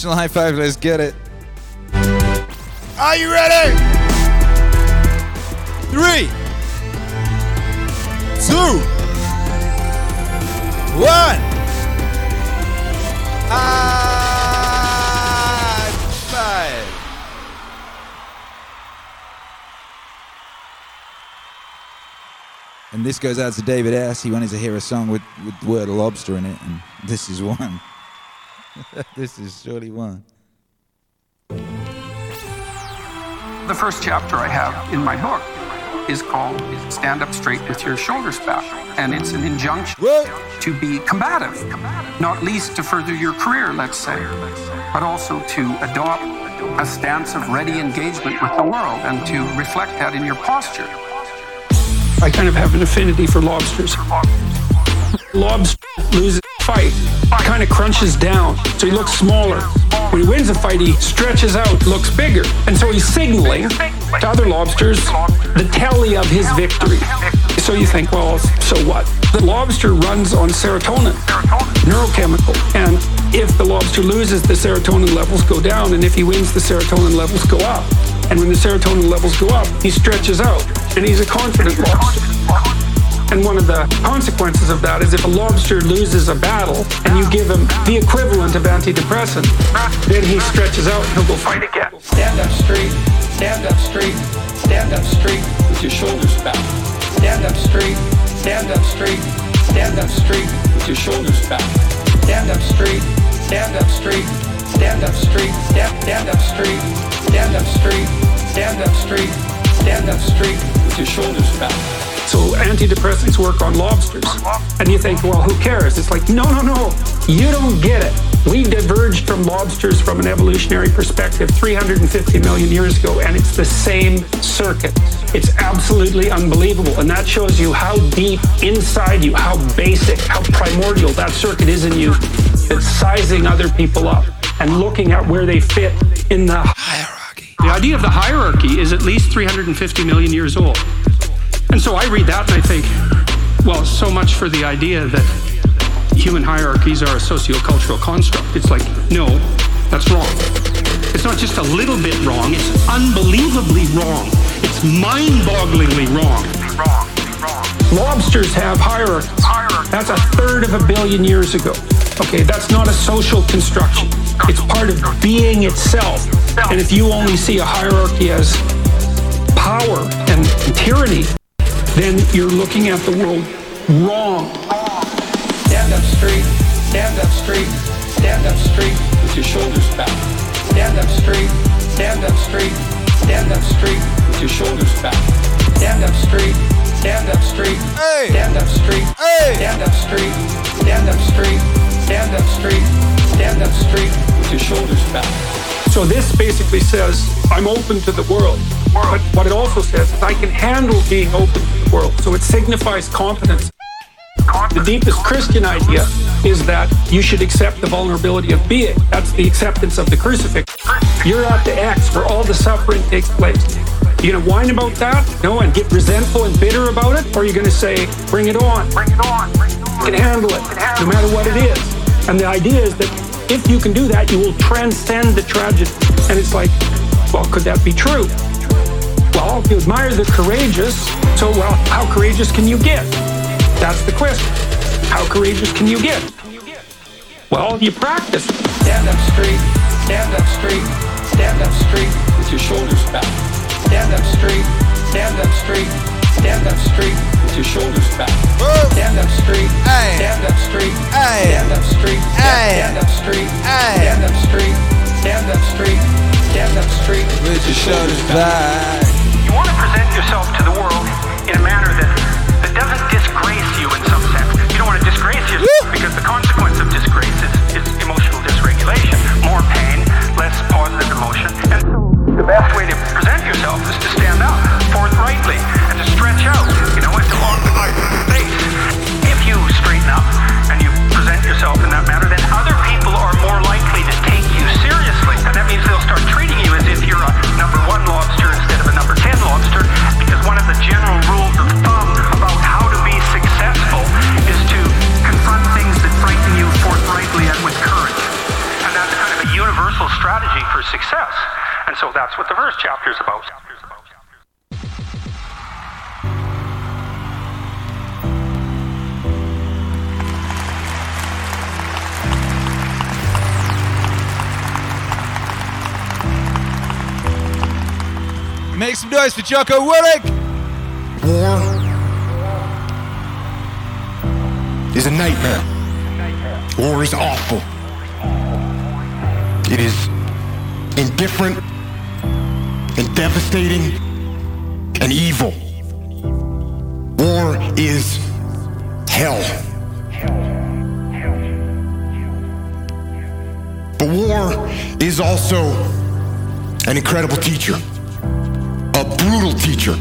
International high five, let's get it. Are you ready? Three, two, one. High five. And this goes out to David S. He wanted to hear a song with, with the word lobster in it, and this is one. (laughs) this is surely one. The first chapter I have in my book is called Stand Up Straight with Your Shoulders Back. And it's an injunction to be combative, not least to further your career, let's say, but also to adopt a stance of ready engagement with the world and to reflect that in your posture. I kind of have an affinity for lobsters. Lobster loses a fight, kind of crunches down, so he looks smaller. When he wins a fight, he stretches out, looks bigger, and so he's signaling to other lobsters the tally of his victory. So you think, well, so what? The lobster runs on serotonin, neurochemical, and if the lobster loses, the serotonin levels go down, and if he wins, the serotonin levels go up. And when the serotonin levels go up, he stretches out, and he's a confident lobster. And one of the consequences of that is if a lobster loses a battle and you give him the equivalent of antidepressant, then he stretches out and he'll go fight again. Stand up straight, stand up straight, stand up straight with your shoulders back. Stand up straight, stand up straight, stand up straight with your shoulders back. Stand up straight, stand up straight, stand up straight, stand, stand up straight, stand up straight, stand up straight, stand up straight with your shoulders back. So antidepressants work on lobsters. And you think, well, who cares? It's like, no, no, no. You don't get it. We diverged from lobsters from an evolutionary perspective 350 million years ago, and it's the same circuit. It's absolutely unbelievable. And that shows you how deep inside you, how basic, how primordial that circuit is in you. It's sizing other people up and looking at where they fit in the hierarchy. The idea of the hierarchy is at least 350 million years old. And so I read that and I think, well, so much for the idea that human hierarchies are a sociocultural construct. It's like, no, that's wrong. It's not just a little bit wrong, it's unbelievably wrong. It's mind bogglingly wrong. Lobsters have hierarchies. That's a third of a billion years ago. Okay, that's not a social construction. It's part of being itself. And if you only see a hierarchy as power and tyranny, then you're looking at the world wrong. Stand up straight, stand up straight, stand up straight with your shoulders back. Stand up straight, stand up straight, stand up straight with your shoulders back. Stand up straight, stand up straight, stand up straight, stand up straight, stand up straight, stand up straight, stand up straight with your shoulders back. So this basically says I'm open to the world. But what it also says is I can handle being open world. So it signifies competence. The deepest Christian idea is that you should accept the vulnerability of being. That's the acceptance of the crucifix. You're at the X where all the suffering takes place. You gonna whine about that? No, and get resentful and bitter about it? Or you're you gonna say, bring it on? Bring it on. You can handle it, no matter what it is. And the idea is that if you can do that, you will transcend the tragedy. And it's like, well, could that be true? Well, you admire the courageous, so well, how courageous can you get? That's the question. How courageous can you get? Well, you practice. Stand up straight, stand up straight, stand up straight with your shoulders back. Stand up straight, stand up straight, stand up straight with your shoulders back. Stand up straight, stand up straight, stand up straight, stand up straight, stand up straight, stand up straight, stand up straight with your shoulders back. You want to present yourself to the world in a manner that, that doesn't disgrace you in some sense. You don't want to disgrace yourself because the consequence of disgrace is, is emotional dysregulation. More pain, less positive emotion. And so the best way to present yourself is to stand up forthrightly and to stretch out, you know, and to occupy space. If you straighten up and you present yourself in that manner, for success. And so that's what the first chapter is about. Make some noise for Jocko Willink. War is a nightmare. War is awful. It is indifferent and devastating and evil. War is hell. But war is also an incredible teacher, a brutal teacher.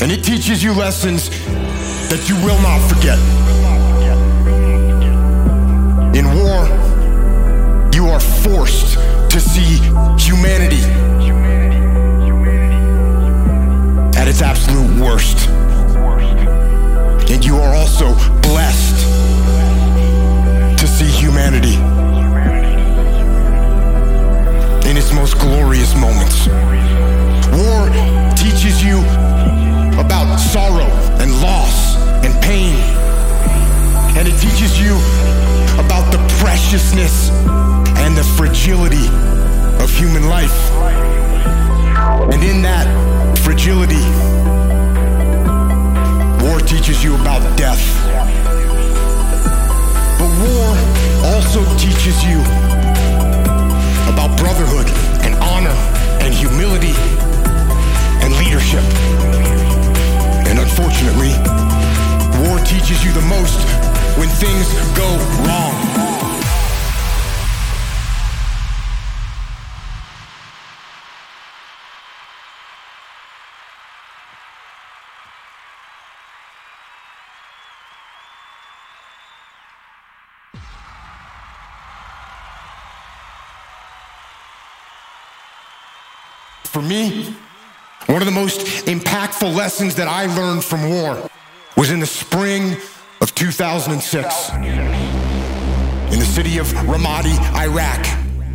And it teaches you lessons that you will not forget. In war, you are forced to see humanity at its absolute worst. And you are also blessed to see humanity in its most glorious moments. War teaches you about sorrow and loss and pain. And it teaches you about the preciousness and the fragility of human life. And in that fragility, war teaches you about death. But war also teaches you For me, one of the most impactful lessons that I learned from war was in the spring of 2006 in the city of Ramadi, Iraq,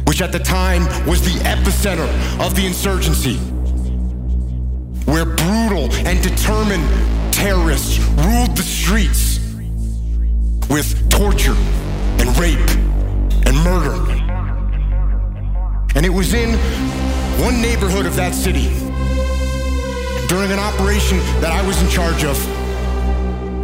which at the time was the epicenter of the insurgency, where brutal and determined terrorists ruled the streets with torture and rape and murder. And it was in one neighborhood of that city during an operation that I was in charge of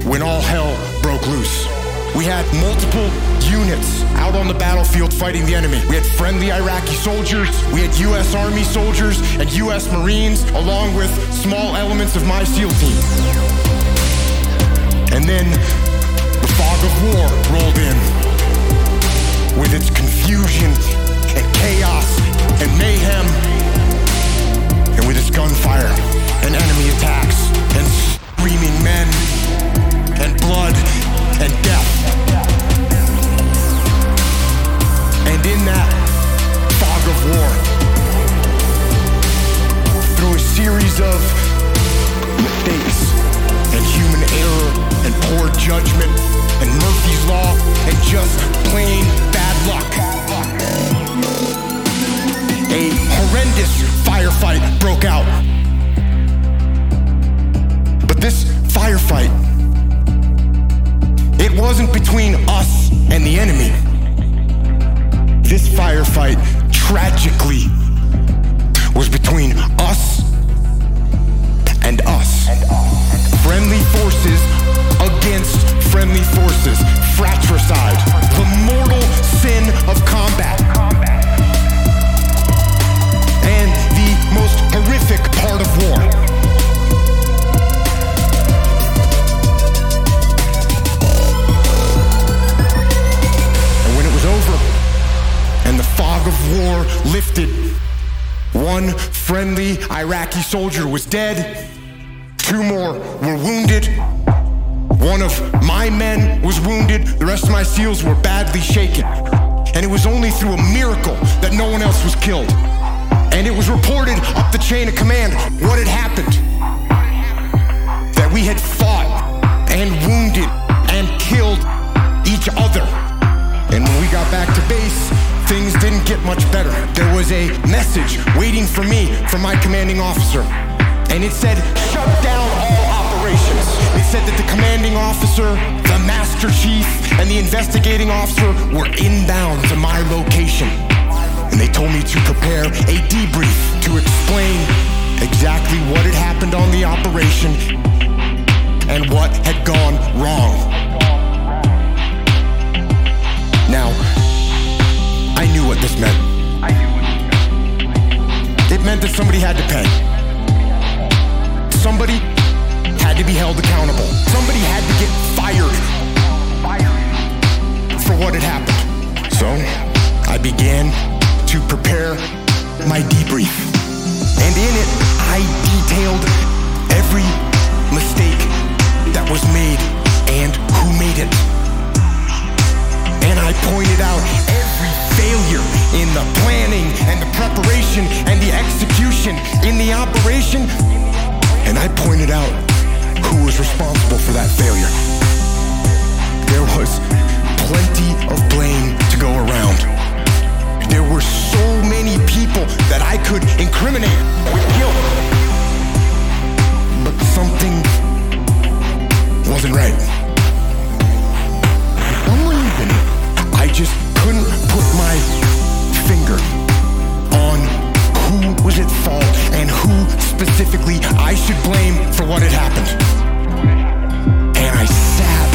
when all hell broke loose. We had multiple units out on the battlefield fighting the enemy. We had friendly Iraqi soldiers, we had U.S. Army soldiers and U.S. Marines, along with small elements of my SEAL team. And then the fog of war rolled in with its confusion and chaos and mayhem, its gunfire and enemy attacks and screaming men and blood and death. And in that fog of war, through a series of mistakes and human error and poor judgment and Murphy's Law and just plain bad luck. Horrendous firefight broke out. But this firefight, it wasn't between us and the enemy. This firefight, tragically, was between us and us. Friendly forces against friendly forces. Fratricide, the mortal sin of combat. And most horrific part of war. And when it was over and the fog of war lifted, one friendly Iraqi soldier was dead, two more were wounded. One of my men was wounded, the rest of my SEALs were badly shaken. And it was only through a miracle that no one else was killed. And it was reported up the chain of command what had happened. That we had fought and wounded and killed each other. And when we got back to base, things didn't get much better. There was a message waiting for me from my commanding officer. And it said, shut down all operations. It said that the commanding officer, the master chief, and the investigating officer were inbound to my location. And they told me to prepare a debrief to explain exactly what had happened on the operation and what had gone wrong. Now, I knew what this meant. It meant that somebody had to pay. Somebody had to be held accountable. Somebody had to get fired for what had happened. So, I began to prepare my debrief. And in it, I detailed every mistake that was made and who made it. And I pointed out every failure in the planning and the preparation and the execution in the operation. And I pointed out who was responsible for that failure. There was plenty of blame to go around. There were so many people that I could incriminate with guilt. But something wasn't right. Uneven. I just couldn't put my finger on who was at fault and who specifically I should blame for what had happened. And I sat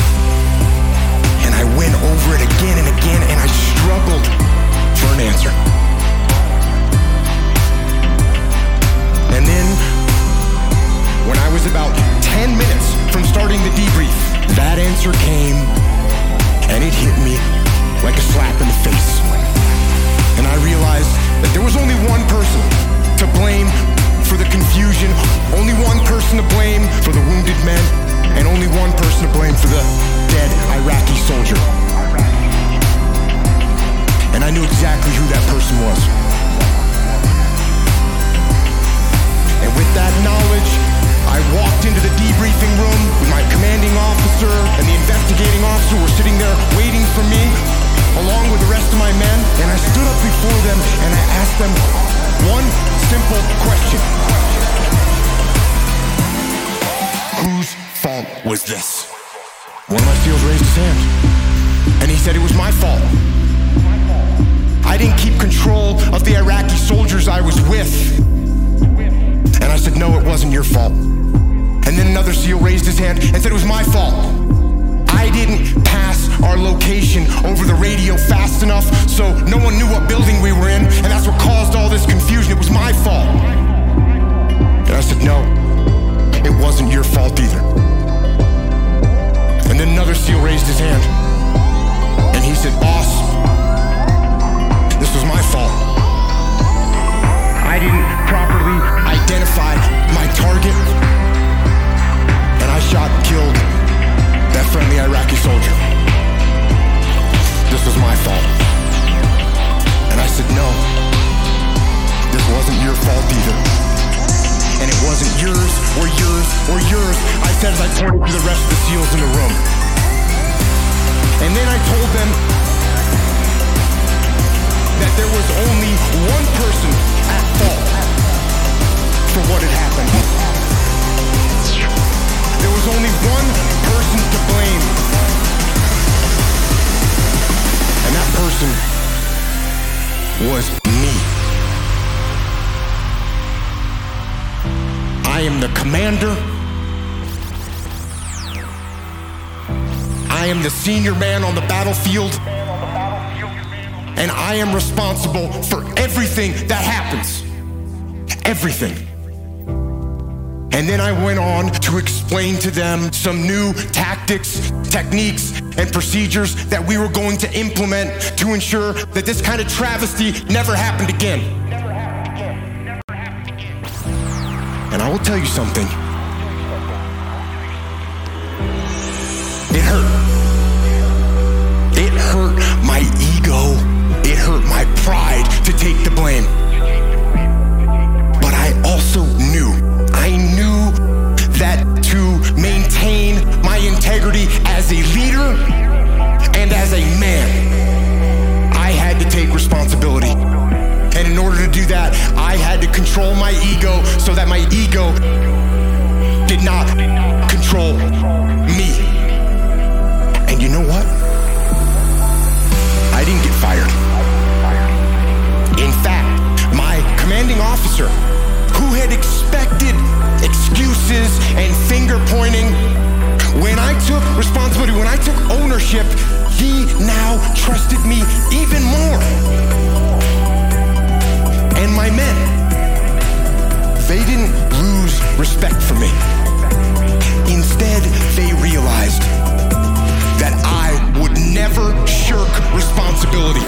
and I went over it again and again and I struggled for an answer. And then, when I was about 10 minutes from starting the debrief, that answer came and it hit me like a slap in the face. And I realized that there was only one person to blame for the confusion, only one person to blame for the wounded men, and only one person to blame for the dead Iraqi soldier. And I knew exactly who that person was. And with that knowledge, I walked into the debriefing room with my commanding officer and the investigating officer were sitting there waiting for me, along with the rest of my men. And I stood up before them and I asked them one simple question. Whose fault was this? One of my SEALs raised his hand. And he said it was my fault. I didn't keep control of the Iraqi soldiers I was with. And I said, No, it wasn't your fault. And then another SEAL raised his hand and said it was my fault. I didn't pass our location over the radio fast enough, so no one knew what building we were in, and that's what caused all this confusion. It was my fault. And I said, No, it wasn't your fault either. And then another SEAL raised his hand, and he said, Boss, this was my fault. I didn't properly identify my target, and I shot and killed that friendly Iraqi soldier. This was my fault. And I said, no, this wasn't your fault either. And it wasn't yours or yours or yours, I said as I pointed to the rest of the SEALs in the room. And then I told them that there was only one person at fault for what had happened. There was only one person to blame. And that person was me. I am the commander. I am the senior man on the battlefield. And I am responsible for everything that happens. Everything. And then I went on to explain to them some new tactics, techniques, and procedures that we were going to implement to ensure that this kind of travesty never happened again. Never happened again. Never happened again. And I will tell you something. Take the blame. But I also knew, I knew that to maintain my integrity as a leader and as a man, I had to take responsibility. And in order to do that, I had to control my ego so that my ego did not control me. And you know what? Officer, who had expected excuses and finger pointing, when I took responsibility, when I took ownership, he now trusted me even more. And my men, they didn't lose respect for me. Instead, they realized that I would never shirk responsibility.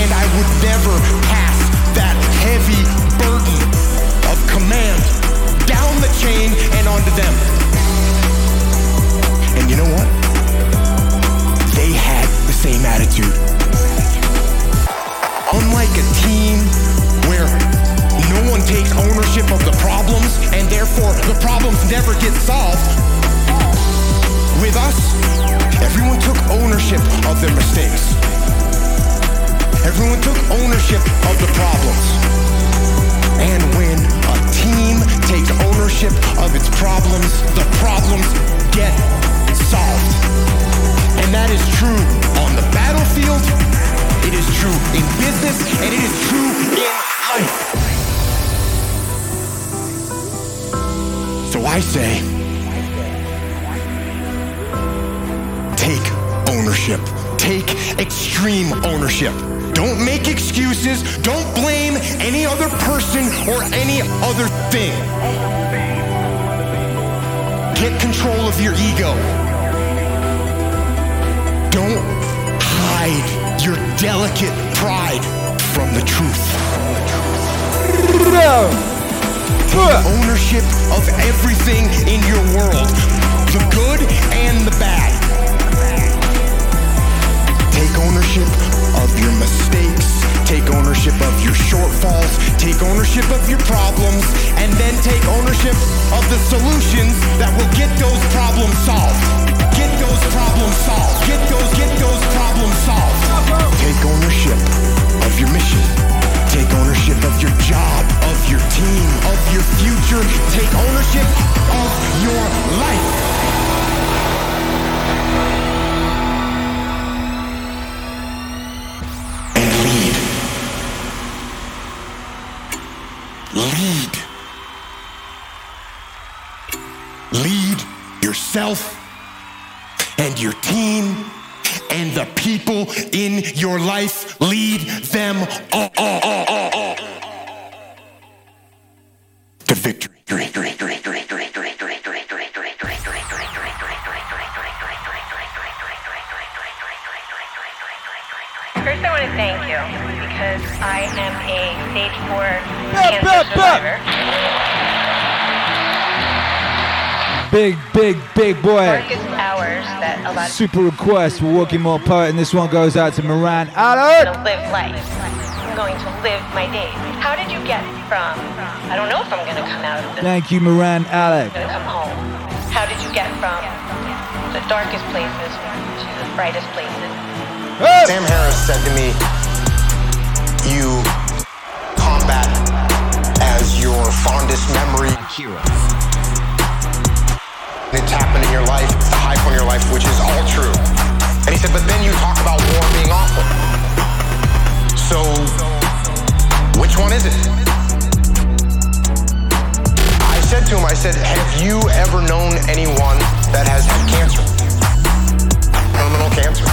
And I would never pass that heavy burden of command down the chain and onto them. And you know what? They had the same attitude. Unlike a team where no one takes ownership of the problems and therefore the problems never get solved, with us, everyone took ownership of their mistakes. Everyone took ownership of the problems. And when a team takes ownership of its problems, the problems get solved. And that is true on the battlefield, it is true in business, and it is true in life. So I say, take ownership. Take extreme ownership. Don't make excuses. Don't blame any other person or any other thing. Get control of your ego. Don't hide your delicate pride from the truth. Take ownership of everything in your world, the good and the bad. Take ownership of your mistakes. Take ownership of your shortfalls. Take ownership of your problems. And then take ownership of the solutions that will get those problems solved. Get those problems solved. Get those, get those problems solved. Take ownership of your mission. Take ownership of your job, of your team, of your future. Take ownership of your life. Lead. Lead yourself Super request for Walking More Poet, and this one goes out to Moran to Allen. live life. I'm going to live my days. How did you get from? I don't know if I'm going to come out of this. Thank you, Moran Allen. going to come home. How did you get from the darkest places to the brightest places? Sam Harris said to me, You combat as your fondest memory. Hero. It's happened in your life, point of your life, which is all true. And he said, But then you talk about war being awful. So, which one is it? I said to him, I said, Have you ever known anyone that has had cancer? Terminal cancer.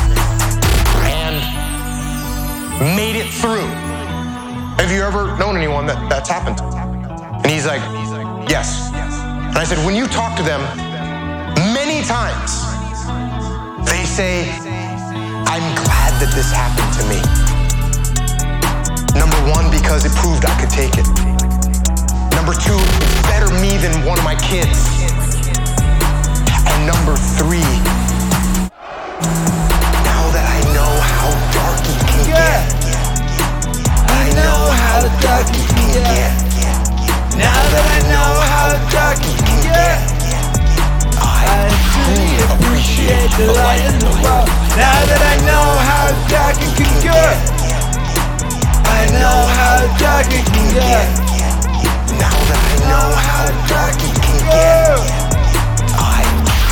And made it through. Have you ever known anyone that that's happened? And he's like, Yes. And I said, When you talk to them, many times they say, I'm glad that this happened to me. Number one, because it proved I could take it. Number two, it's better me than one of my kids. And number three, now that I know how dark it can get, I know how dark it can get. Now that I know how dark it can get, I truly appreciate the light in the world. Now that I know how dark it can get, I know how dark it can get. Now that I know how dark it can get, I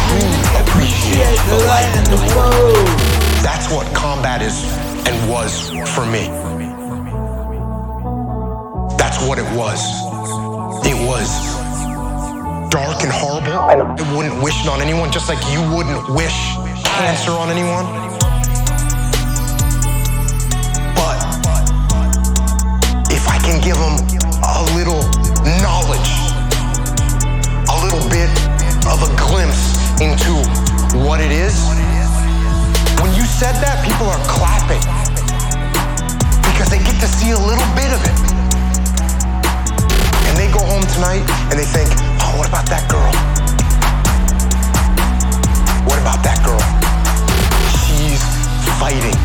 truly appreciate the light in the world. That's what combat is and was for me. That's what it was. It was dark and horrible. I wouldn't wish it on anyone, just like you wouldn't wish cancer on anyone. But if I can give them a little knowledge, a little bit of a glimpse into what it is, when you said that, people are clapping because they get to see a little bit of it. And they go home tonight and they think, what about that girl? What about that girl? She's fighting.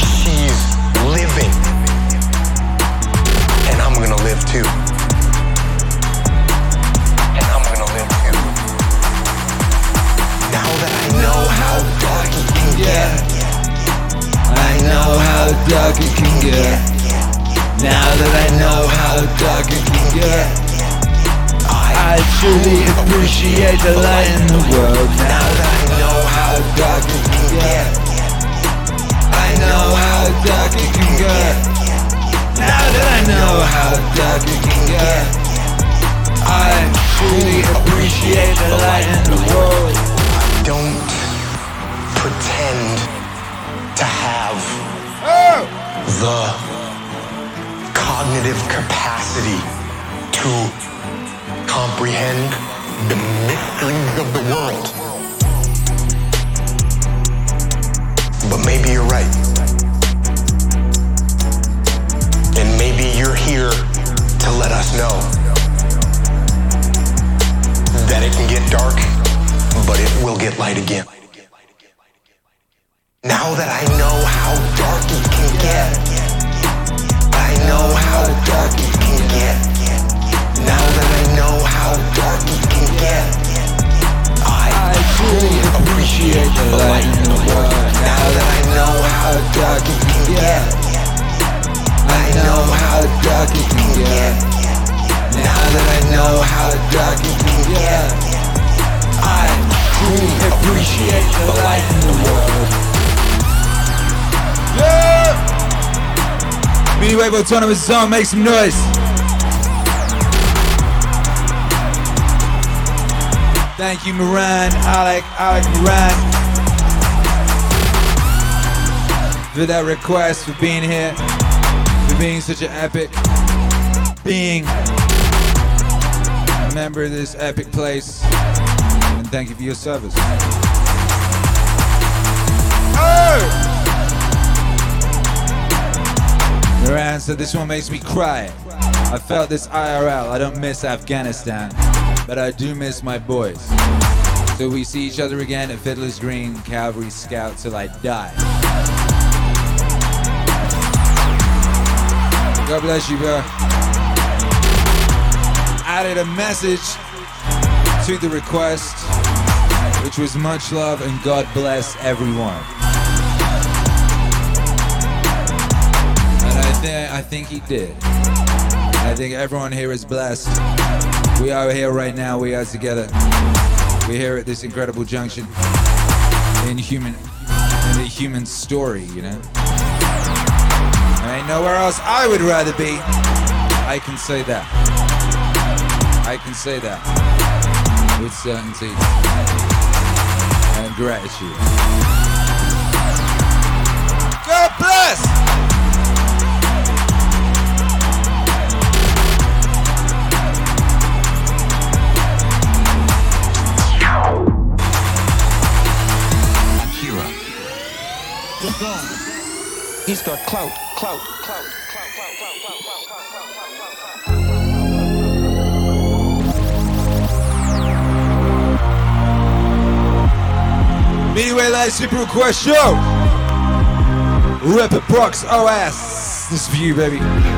She's living. And I'm gonna live too. And I'm gonna live too. Now that I know how dark it can get. I know how dark it can get. Now that I know how dark it can get, I truly appreciate the light in the world. Now that I know how dark it can get, I know how dark it can get. Now that I know how dark it can get, I truly appreciate the light in the world. I Don't pretend to have the cognitive capacity to comprehend the mysteries of the world. But maybe you're right. And maybe you're here to let us know that it can get dark, but it will get light again. Now that I know how dark it can get, I know how dark it how dark it can get, I truly appreciate the light in the world. Now that I know how dark it can get, I know how dark it can get. Now that I know how dark it can get, I truly appreciate the light in the world. Yeah! Wave Autonomous Zone, make some noise. Thank you, Moran, Alec, Alec Moran, for that request, for being here, for being such an epic being, a member of this epic place, and thank you for your service. Moran said this one makes me cry. I felt this IRL. I don't miss Afghanistan, but I do miss my boys. So we see each other again at Fiddler's Green, Cavalry Scout till I die. God bless you, bro. Added a message to the request, which was much love and God bless everyone. And I think I think he did. I think everyone here is blessed. We are here right now. We are together. We're here at this incredible junction in human, in the human story. You know. There ain't nowhere else I would rather be. I can say that. I can say that with certainty and gratitude. God bless! He's got clout, clout, clout. Meaning Wave Live Super Request Show. Rip it, Brox OS. This is for you, baby.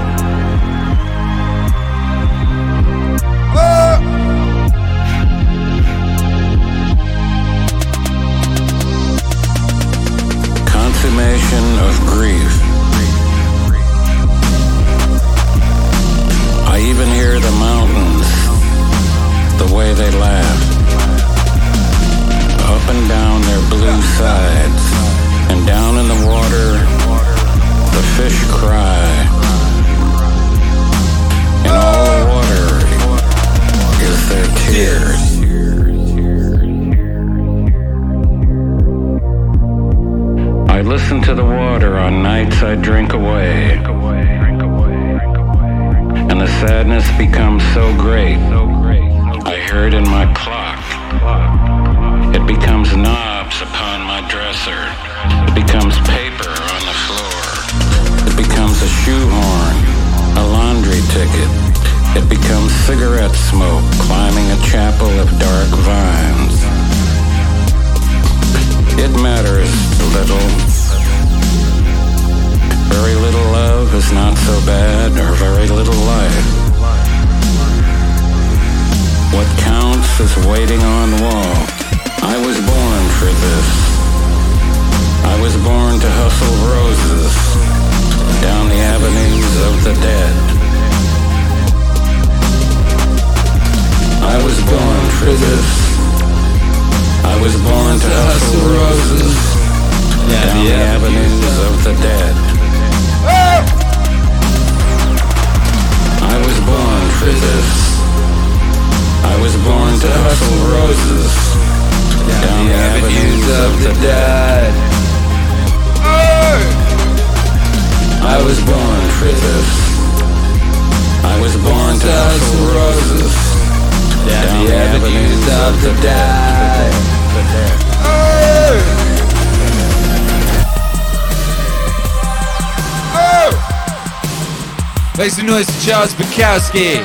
Make some noise for Charles Bukowski.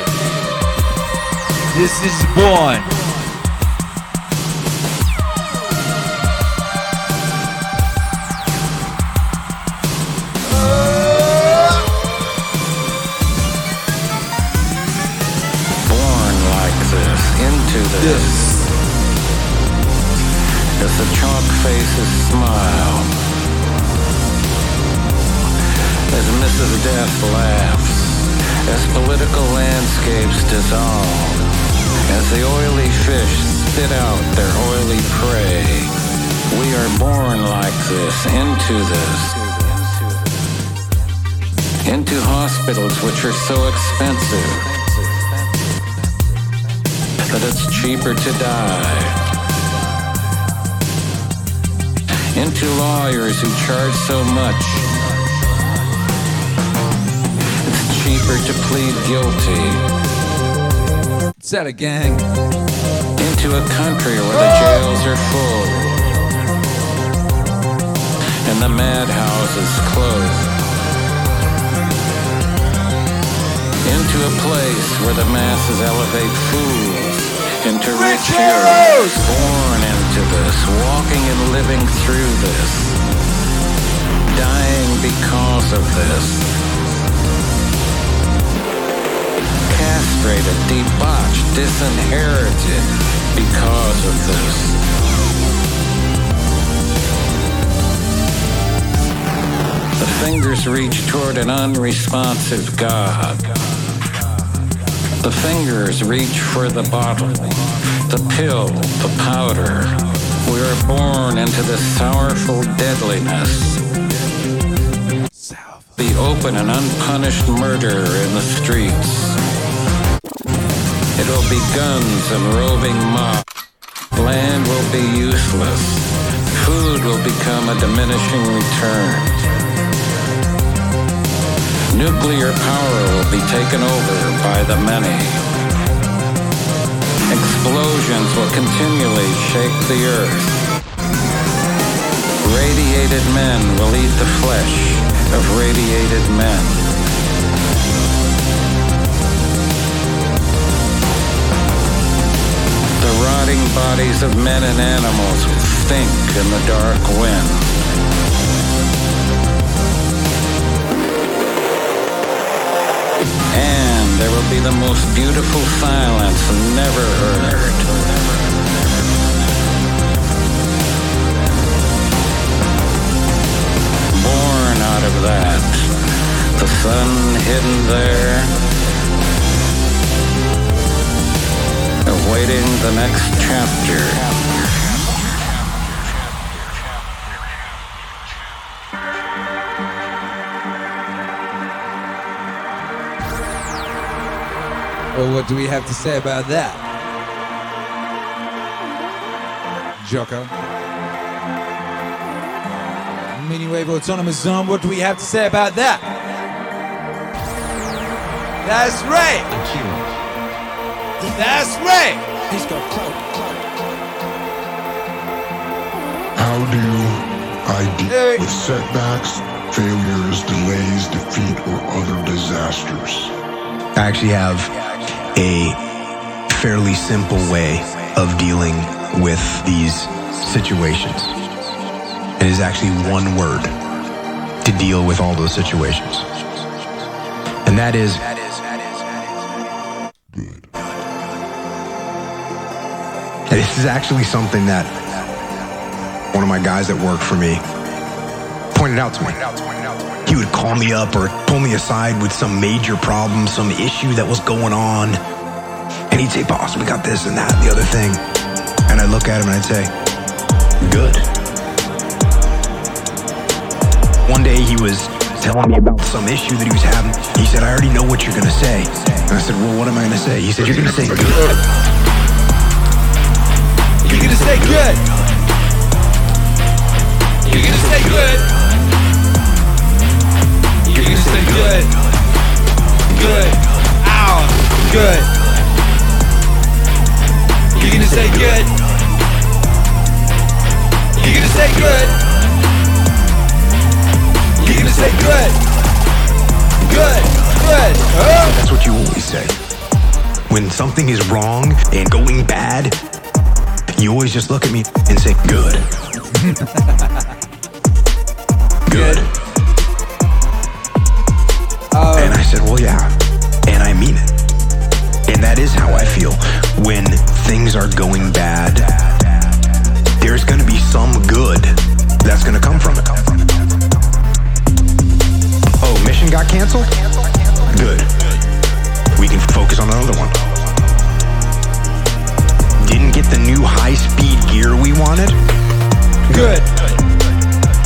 This is Born. Born like this, into this. As the chalk faces smile. As Mrs. Death laughs. As political landscapes dissolve. As the oily fish spit out their oily prey. We are born like this, into this. Into hospitals which are so expensive that it's cheaper to die. Into lawyers who charge so much. Cheaper to plead guilty. Said it, gang. Into a country where the jails are full and the madhouses closed. Into a place where the masses elevate fools into rich heroes, born into this, walking and living through this, dying because of this. Castrated, debauched, disinherited because of this. The fingers reach toward an unresponsive God. The fingers reach for the bottle, the pill, the powder. We are born into this sorrowful deadliness. The open and unpunished murder in the streets. Be guns and roving mob. Land will be useless. Food will become a diminishing return. Nuclear power will be taken over by the many. Explosions will continually shake the earth. Radiated men will eat the flesh of radiated men. The rotting bodies of men and animals stink in the dark wind. And there will be the most beautiful silence never heard. Born out of that, the sun hidden there, awaiting the next chapter. Well, what do we have to say about that? Jocko. Meaning Wave Autonomous Zone, what do we have to say about that? That's right! That's right! He's got How do I deal with setbacks, failures, delays, defeat, or other disasters? I actually have a fairly simple way of dealing with these situations. It is actually one word to deal with all those situations. And that is This is actually something that one of my guys that worked for me pointed out to me. He would call me up or pull me aside with some major problem, some issue that was going on. And he'd say, Boss, we got this and that and the other thing. And I'd look at him and I'd say, Good. One day he was telling me about some issue that he was having. He said, I already know what you're going to say. And I said, Well, what am I going to say? He said, You're going to say good. Gonna say good. You're gonna say good. You're gonna say good. Good. Ow. Good. You're gonna say good. You're gonna say good. You're gonna say good. Good. Good. Huh? That's what you always say. When something is wrong and going bad, you always just look at me and say, good. (laughs) good. Um, and I said, well, yeah. And I mean it. And that is how I feel when things are going bad. There's going to be some good that's going to come from it. Oh, mission got canceled? Good. We can focus on another one didn't get the new high speed gear we wanted? Good.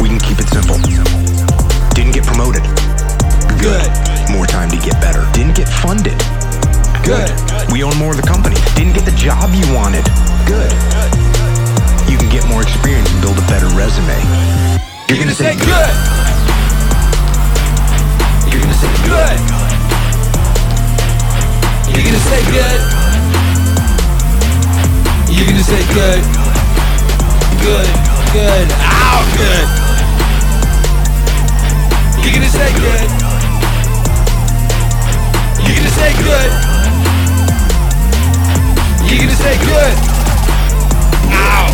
We can keep it simple. Didn't get promoted? Good. More time to get better. Didn't get funded? Good. We own more of the company. Didn't get the job you wanted? Good. You can get more experience and build a better resume. You're gonna say good. You're gonna say good. You're gonna say good. Ow. Good. Good. Good. Out good. You can just say good. You can just say good. You can just say good. Ow.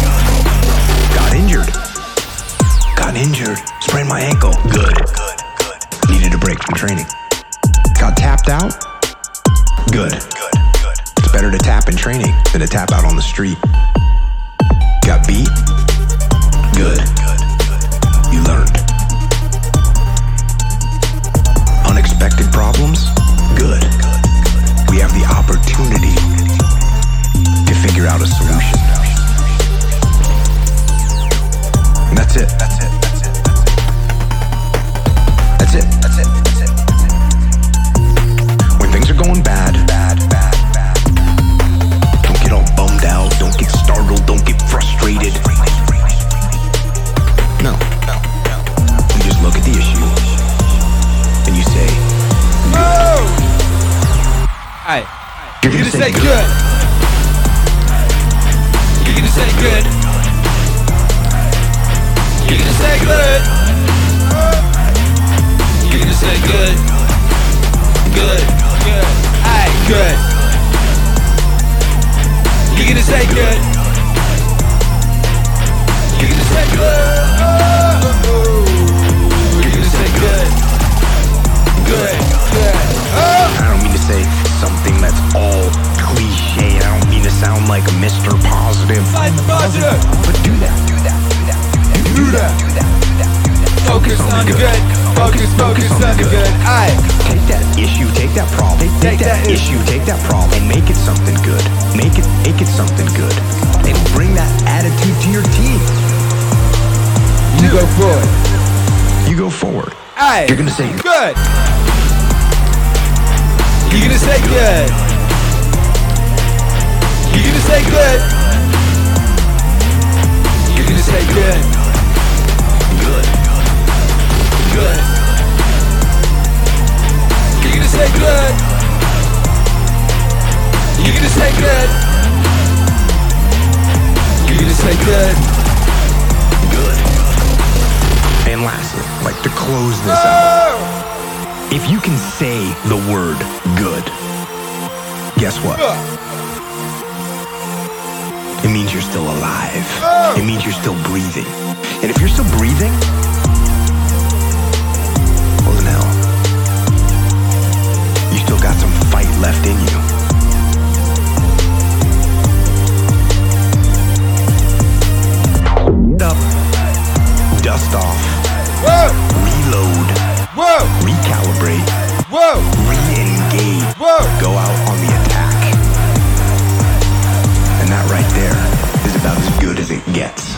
Got injured. Got injured. Sprained my ankle. Good. Needed a break from training. Got tapped out. Good. Better to tap in training than to tap out on the street. Got beat. Good. You learned. Unexpected problems. Good. We have the opportunity to figure out a solution. And that's it. That's it. That's it. That's it. That's it. When things are going bad, startled. Don't get frustrated. No. No. No. You just look at the issue and you say, Hey, You're you're gonna say say good. good. You're gonna say good. You're gonna say good. You're gonna say good. Good. Good. Hey, good. You're gonna say good. Something that's all cliche. I don't mean to sound like a Mr. Positive. But do that. Do that. Do that. Do that. Do that. Do that. Focus on the good. Focus, focus on the good. Aye. Take that issue, take that problem, take, Take that, that issue, take that problem, make it something good. Make it, make it something good, and bring that attitude to your team. You go forward. You go forward. Aye. You're gonna say good. You're gonna say good. You're gonna say good. You're gonna say good. Good. Good. You're gonna say good. You're gonna say good. You're gonna say. Good. And lastly, like to close this out, if you can say the word good, guess what? It means you're still alive. It means you're still breathing. And if you're still breathing, well then hell, you still got some fight left in you. Get up, dust off, reload, recalibrate, Whoa. re-engage, go out on the attack. And that right there is about as good as it gets.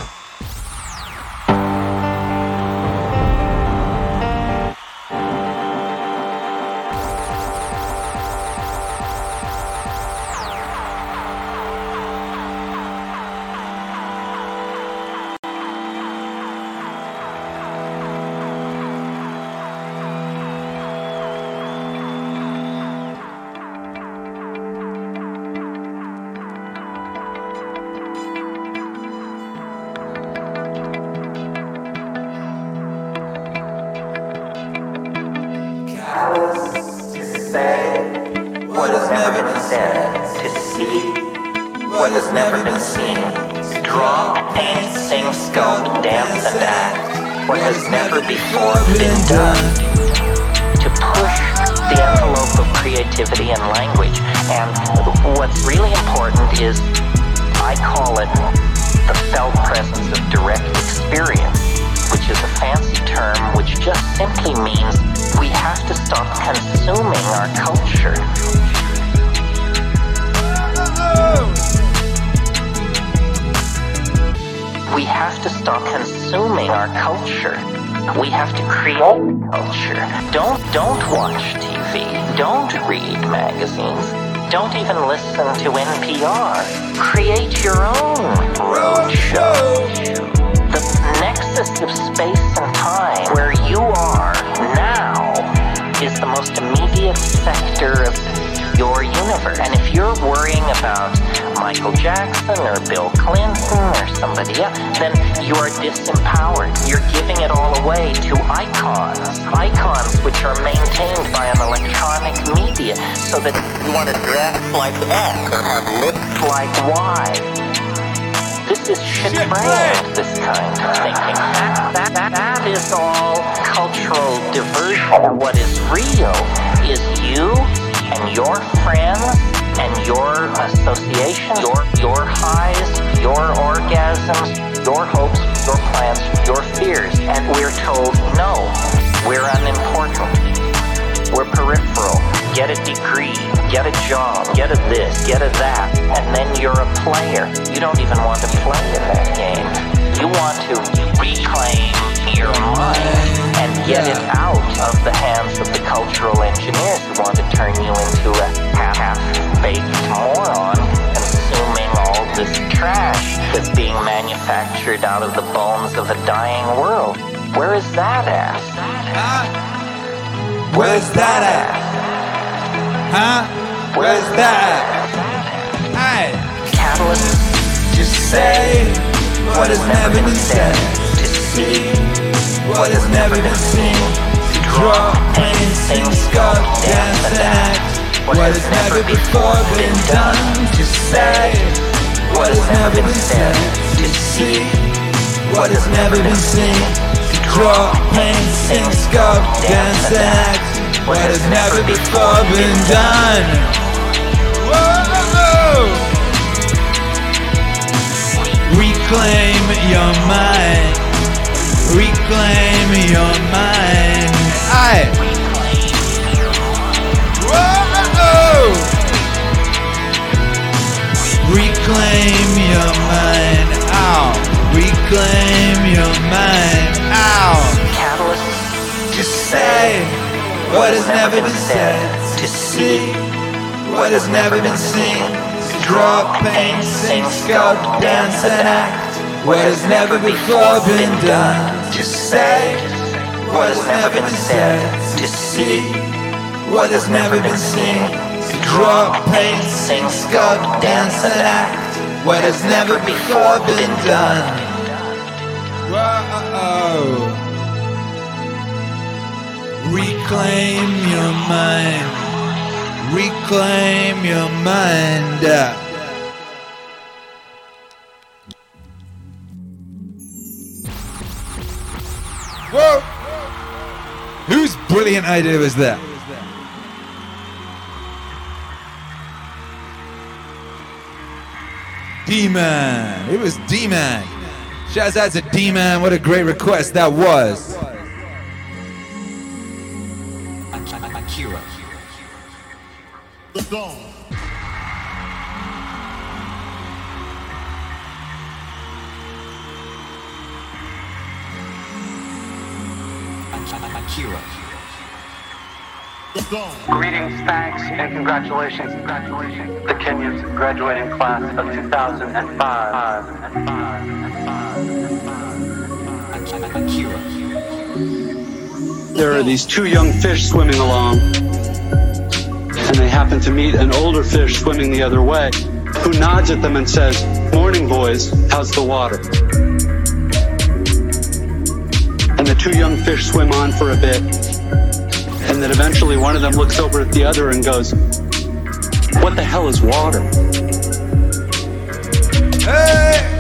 Before been done. To push the envelope of creativity and language. And what's really important is, I call it the felt presence of direct experience, which is a fancy term which just simply means we have to stop consuming our culture. We have to stop consuming our culture. We have to create culture. Don't don't watch TV. Don't read magazines. Don't even listen to NPR. Create your own roadshow. The nexus of space and time, where you are now, is the most immediate sector of your universe. And if you're worrying about Michael Jackson or Bill Clinton or somebody else, then you're disempowered. You're giving it all away to icons. Icons which are maintained by an electronic media so that you want to dress like X or have lips like Y. This is shit brand, this kind of thinking. That, that, that, that is all cultural diversion. What is real is you your friends and your association, your, your highs, your orgasms, your hopes, your plans, your fears. And we're told, no, we're unimportant. We're peripheral. Get a degree, get a job, get a this, get a that, and then you're a player. You don't even want to play in that game. You want to reclaim your mind and get it out of the hands of the cultural engineers who want to turn you into a half-baked moron consuming all this trash that's being manufactured out of the bones of a dying world. Where is that at? Where's that at? Huh? Where's that at? Hey. Catalyst. Just say what has never been said. To see What has never been seen. To draw, paint, sing, sculpt, dance, and act. What has never before been done. Just say what has never been said. To see what has never been seen. To draw, paint, sing, sculpt, dance, and act. What has never before been done. Reclaim your mind. Reclaim your mind. Aye. Whoa! Reclaim your mind. Ow. Reclaim your mind. Ow. Catalyst. Just say what has never been said. To see What has never been seen. Draw, paint, sing, sculpt, dance, and act. What has never before been done. Just say what has never been said. To see what has never been seen. To Draw, paint, sing, sculpt, dance, and act. What has never before been done. Whoa. Oh reclaim your mind. Reclaim your mind. Brilliant idea was that? D-Man. It was D-Man. Shouts out to D-Man. What a great request that was. Akira. The zone. Akira. The zone. Greetings, thanks, and congratulations. Congratulations. The Kenyon's graduating class of 2005. Akira. There are these two young fish swimming along, and they happen to meet an older fish swimming the other way, who nods at them and says, Morning, boys, how's the water? And the two young fish swim on for a bit, and then eventually one of them looks over at the other and goes, What the hell is water? Hey!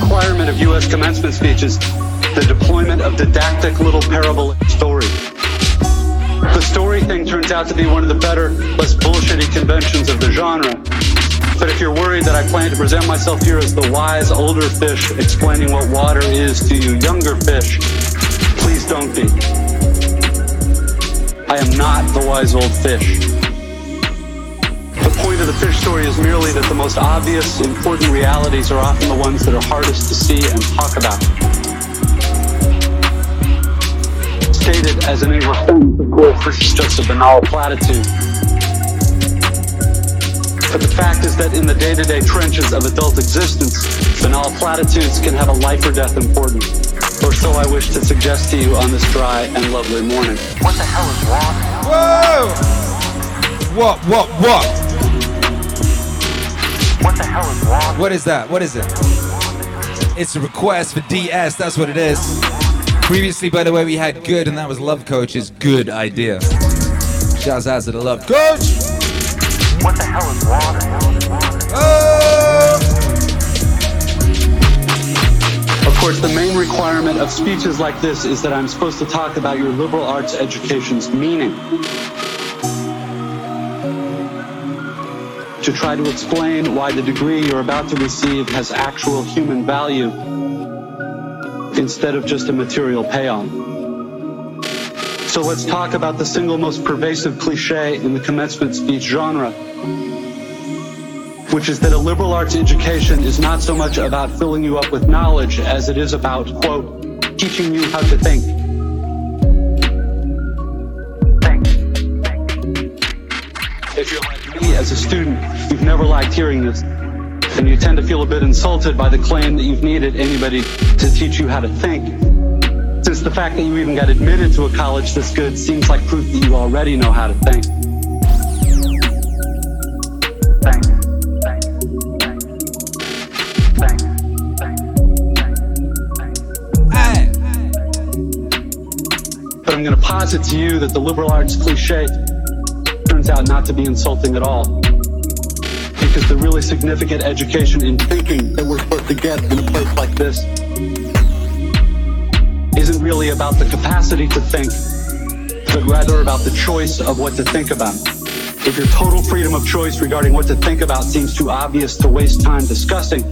Requirement of U.S. commencement speeches, the deployment of didactic little parable story. The story thing turns out to be one of the better, less bullshitty conventions of the genre. But if you're worried that I plan to present myself here as the wise older fish explaining what water is to you younger fish, please don't be. I am not the wise old fish. But point of the fish story is merely that the most obvious, important realities are often the ones that are hardest to see and talk about. Stated as an English of course, this is just a banal platitude. But the fact is that in the day-to-day trenches of adult existence, banal platitudes can have a life or death importance. Or so I wish to suggest to you on this dry and lovely morning. What the hell is wrong? Whoa! What, what, what? What the hell is water? What is that? What is it? It's a request for DS, that's what it is. Previously, by the way, we had good, and that was Love Coach's good idea. Shouts out to the Love Coach! What the hell is water? Oh! Of course, the main requirement of speeches like this is that I'm supposed to talk about your liberal arts education's meaning. To try to explain why the degree you're about to receive has actual human value instead of just a material payoff. So let's talk about the single most pervasive cliche in the commencement speech genre, which is that a liberal arts education is not so much about filling you up with knowledge as it is about, quote, teaching you how to think. As a student, you've never liked hearing this, and you tend to feel a bit insulted by the claim that you've needed anybody to teach you how to think. Since the fact that you even got admitted to a college this good seems like proof that you already know how to think. But I'm going to posit to you that the liberal arts cliche turns out not to be insulting at all. Because the really significant education in thinking that we're supposed to get in a place like this isn't really about the capacity to think, but rather about the choice of what to think about. If your total freedom of choice regarding what to think about seems too obvious to waste time discussing,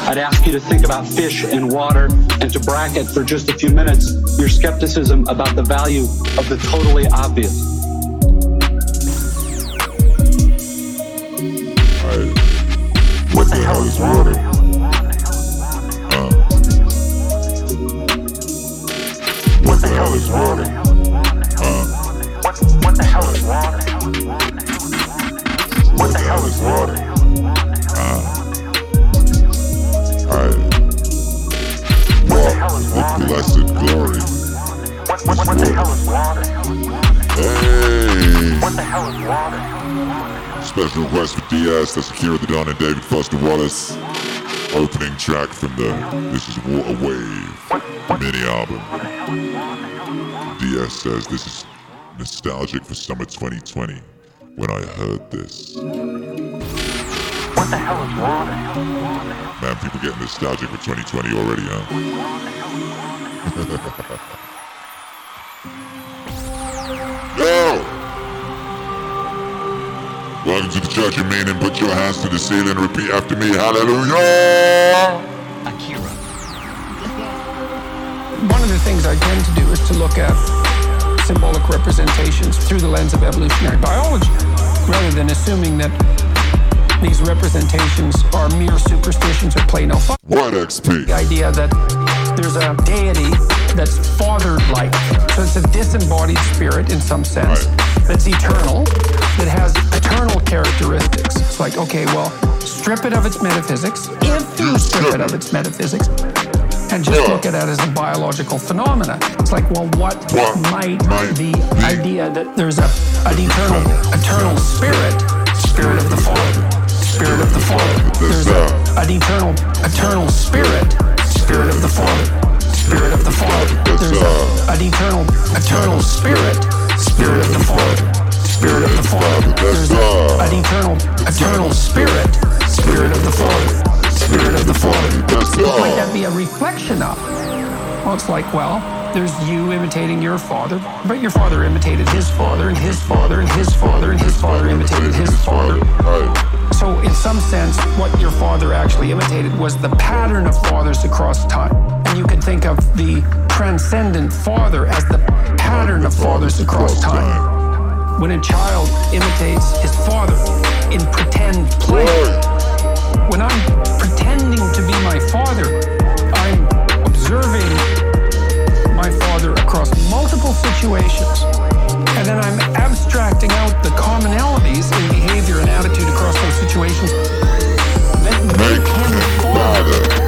I'd ask you to think about fish and water and to bracket for just a few minutes your skepticism about the value of the totally obvious. What the hell is water? Uh. What the hell is water? Uh. What the hell is water? What the hell is water? Uh. I walk with blessed glory. What, what, what the hell is water? Hey! What the hell is water? Special request for Diaz, that's Akira the Don and David Foster Wallace. Opening track from the This Is a Wave mini album. Diaz says this is nostalgic for summer 2020 when I heard this. What the hell is water? Man, people getting nostalgic for 2020 already, huh? (laughs) Yo! Welcome to the Church of Meaning. Put your hands to the ceiling. Repeat after me. Hallelujah! Akira. One of the things I tend to do is to look at symbolic representations through the lens of evolutionary biology, rather than assuming that these representations are mere superstitions or play no fun. What XP? The idea that there's a deity that's fathered-like, so it's a disembodied spirit in some sense, that's eternal, that has eternal characteristics. It's like, okay, well, strip it of its metaphysics, if you strip it of its metaphysics, and just look at it as a biological phenomena. It's like, well, what might the idea that there's a an eternal eternal spirit, spirit of the Father, spirit of the Father. There's a, an eternal eternal spirit, an eternal eternal spirit, spirit of the Father, spirit of the Father. There's an eternal eternal spirit, spirit of the Father, spirit of the Father. What might that be a reflection of? Well, it's like, well, there's you imitating your father, but your father imitated his father, and his father, and his father, and his father imitated his father. So, in some sense, what your father actually imitated was the pattern of fathers across time. And you can think of the transcendent father as the pattern of fathers across time. when a child imitates his father in pretend play. When I'm pretending to be my father, I'm observing my father across multiple situations. And then I'm abstracting out the commonalities in behavior and attitude across those situations that make him father.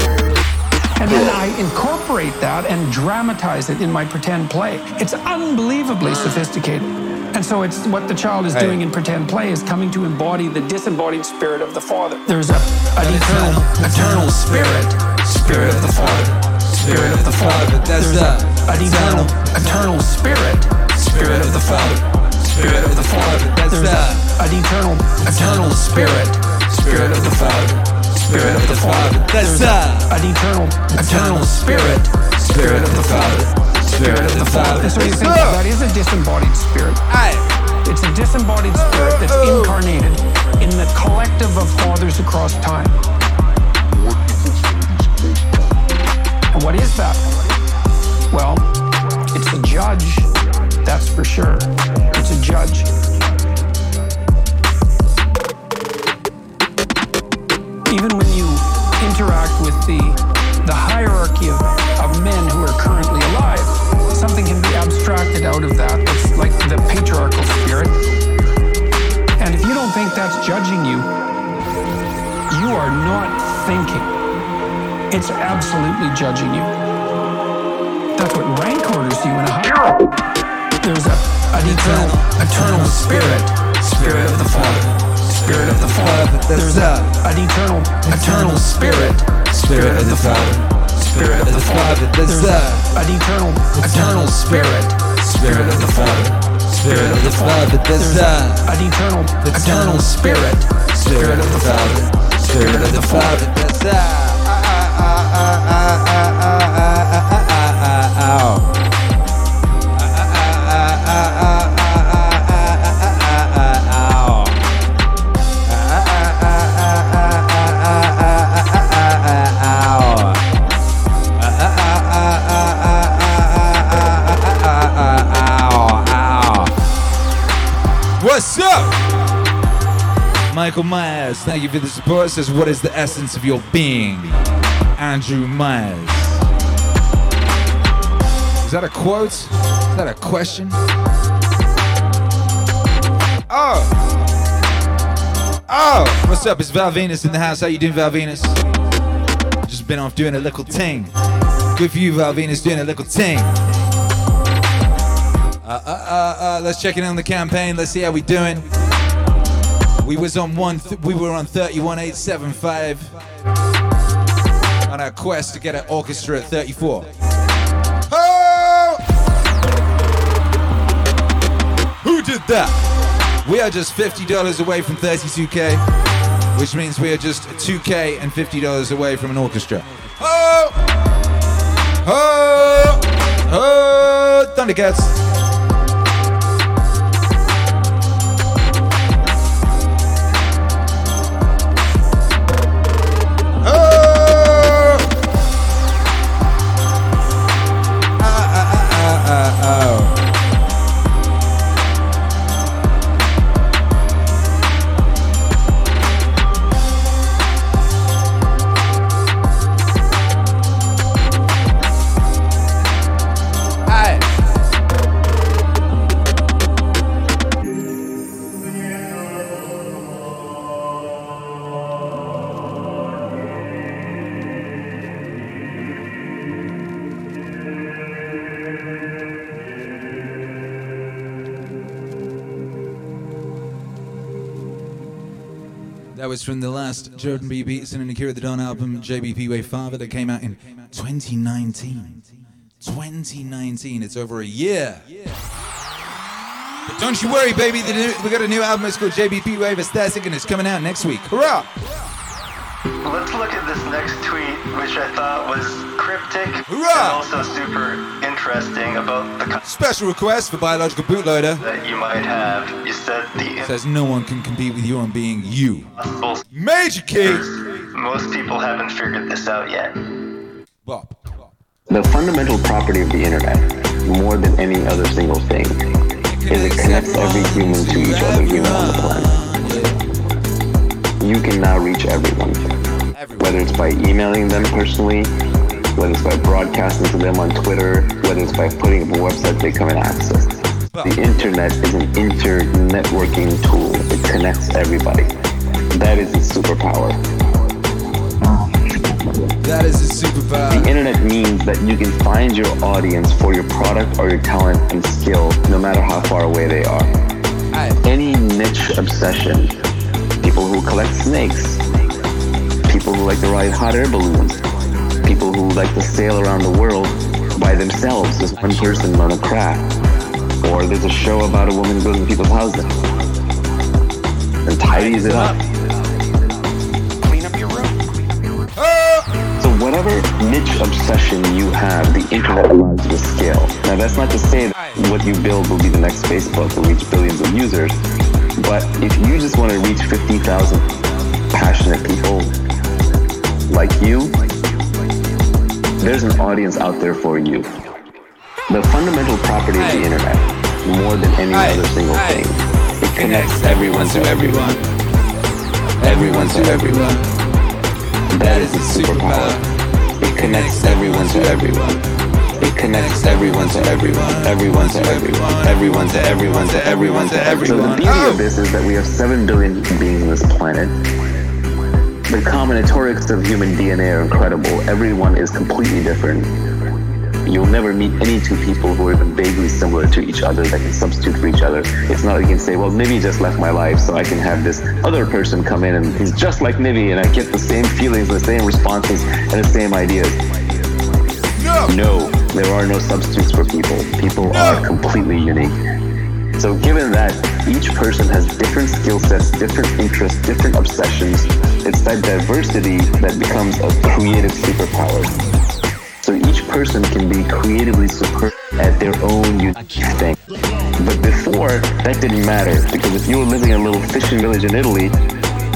And then I incorporate that and dramatize it in my pretend play. It's unbelievably sophisticated. And so it's what the child is doing in pretend play is coming to embody the disembodied spirit of the father. There's a, an eternal, eternal spirit, spirit of the father, spirit of the father. There's a, an eternal, eternal spirit, spirit of the father, spirit of the father. There's a, an eternal, eternal spirit, spirit of the father. Spirit of the Father. There's a, an eternal, eternal spirit, spirit of the Father. Spirit of the Father. So you think that is a disembodied spirit. It's a disembodied spirit that's incarnated in the collective of fathers across time. And what is that? Well, it's a judge, that's for sure. It's a judge. Even when you interact with the, the hierarchy of, of men who are currently alive, something can be abstracted out of that. It's like the patriarchal spirit. And if you don't think that's judging you, you are not thinking. It's absolutely judging you. That's what rank orders you in a hierarchy. There's a, an eternal, eternal spirit, spirit of the Father, spirit of the Father. There's a, an eternal, eternal spirit, spirit of the Father, spirit of the Father. There's a, an eternal, eternal spirit, spirit of the Father, spirit of the Father. There's a, an eternal, eternal spirit, spirit of the Father, spirit of the Father. There's a, Michael Myers, thank you for the support. Says, What is the essence of your being? Andrew Myers. Is that a quote? Is that a question? Oh! Oh! What's up? It's Val Venus in the house. How you doing, Val Venus? Just been off doing a little ting. Good for you, Val Venus, doing a little ting. Uh, uh, uh, uh, let's check in on the campaign. Let's see how we're doing. We was on one. Th- we were on 31875 on our quest to get an orchestra at 34. Oh! Who did that? We are just $50 away from 32k, which means we are just 2k and $50 away from an orchestra. Oh! Oh! Oh! Thundercats. Last Jordan B. Peterson and Akira the Don album, JBP Wave Father, that came out in 2019. 2019, it's over a year. But don't you worry, baby, the new, we got a new album, it's called JBP Wave Aesthetic, and it's coming out next week. Hurrah! Let's look at this next tweet, which I thought was cryptic and also super interesting about the con- Special request for Biological Bootloader. that you might have. You said the Says no one can compete with you on being you. Major key. Most people haven't figured this out yet. The fundamental property of the internet, more than any other single thing, is it connects every human to each other human on the planet. You can now reach everyone, whether it's by emailing them personally, whether it's by broadcasting to them on Twitter, whether it's by putting up a website they come and access. The internet is an inter-networking tool. It connects everybody. That is its superpower. That is a superpower. The internet means that you can find your audience for your product or your talent and skill, no matter how far away they are. Any niche obsession, people who collect snakes, people who like to ride hot air balloons, people who like to sail around the world by themselves as one person on a craft, or there's a show about a woman who goes to people's houses and tidies it up. Clean up your room. So whatever niche obsession you have, the internet allows you to scale. Now that's not to say that what you build will be the next Facebook will reach billions of users, but if you just want to reach 50,000 passionate people like you, there's an audience out there for you. The fundamental property of the internet, more than any other single thing, it connects everyone to everyone. Everyone to everyone. That is its superpower. It connects everyone to everyone. It connects everyone to everyone. Everyone to everyone. Everyone to everyone to everyone to everyone. So the beauty of oh! this is that we have seven billion beings on this planet. The combinatorics of human DNA are incredible. Everyone is completely different. You'll never meet any two people who are even vaguely similar to each other that can substitute for each other. It's not like you can say, well, Nivi just left my life, so I can have this other person come in and he's just like Nivi, and I get the same feelings, the same responses, and the same ideas. No, there are no substitutes for people. People are completely unique. So, given that each person has different skill sets, different interests, different obsessions, it's that diversity that becomes a creative superpower. So each person can be creatively superb at their own unique thing. But before, that didn't matter because if you were living in a little fishing village in Italy,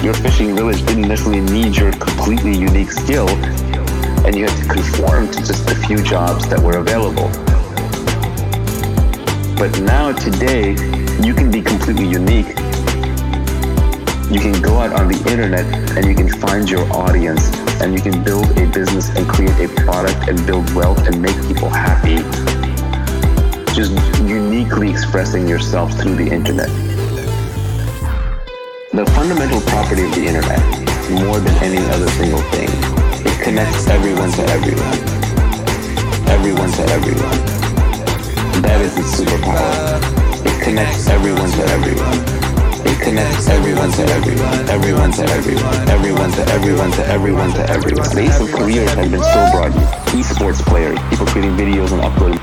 your fishing village didn't necessarily need your completely unique skill, and you had to conform to just a few jobs that were available. But now, today, you can be completely unique. You can go out on the internet and you can find your audience and you can build a business and create a product and build wealth and make people happy. Just uniquely expressing yourself through the internet. The fundamental property of the internet, more than any other single thing, it connects everyone to everyone. Everyone to everyone. That is its superpower. It connects everyone to everyone. It connects everyone to everyone, everyone to everyone, everyone to everyone to everyone to everyone. Base of careers has been so broad. Esports players, people creating videos and uploading,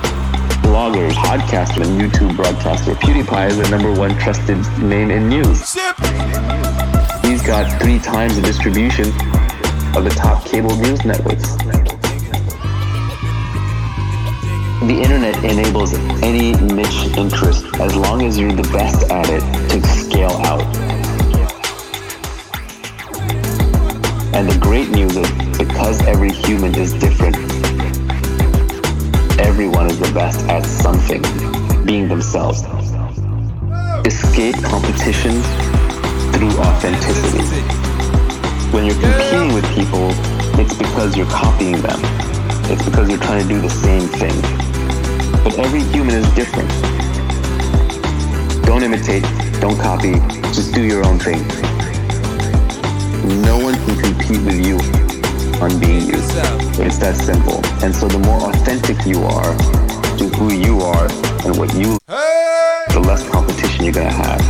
bloggers, podcasters, and YouTube broadcaster. PewDiePie is the number one trusted name in news. He's got three times the distribution of the top cable news networks. The internet enables any niche interest as long as you're the best at it to scale out. And the great news is because every human is different, everyone is the best at something, being themselves. Escape competition through authenticity. When you're competing with people, it's because you're copying them. It's because you're trying to do the same thing. But every human is different. Don't imitate, don't copy, just do your own thing. No one can compete with you on being you. It's that simple. And so the more authentic you are to who you are and what you the less competition you're gonna have.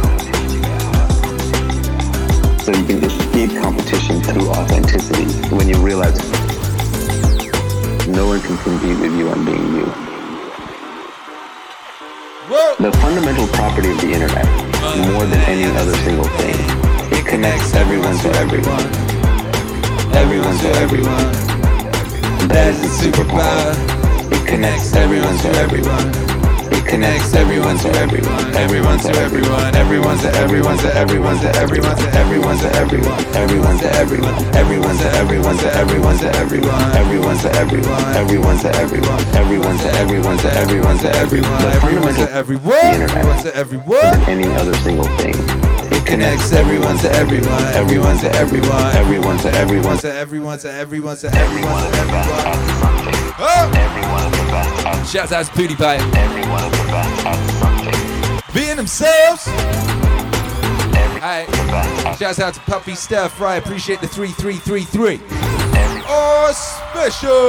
So you can escape competition through authenticity when you realize no one can compete with you on being you. The fundamental property of the internet, more than any other single thing, it connects everyone to everyone. Everyone to everyone. That is its superpower. It connects everyone to everyone. It connects everyone to everyone. Everyone to everyone. Everyone to everyone to everyone to everyone to everyone to everyone. Everyone to everyone. Everyone to everyone to everyone to everyone. Everyone to everyone. Everyone to everyone. Everyone to everyone to everyone to everyone. Everyone to everyone. to everyone. any other single thing. It connects everyone to everyone. Everyone to everyone. Everyone to everyone. To everyone, to everyone, to everyone, to everyone. Oh! Shouts out to PewDiePie. Being themselves. Alright. Shouts out to Puppy Steph. Right. Appreciate the 3333. Auspicious.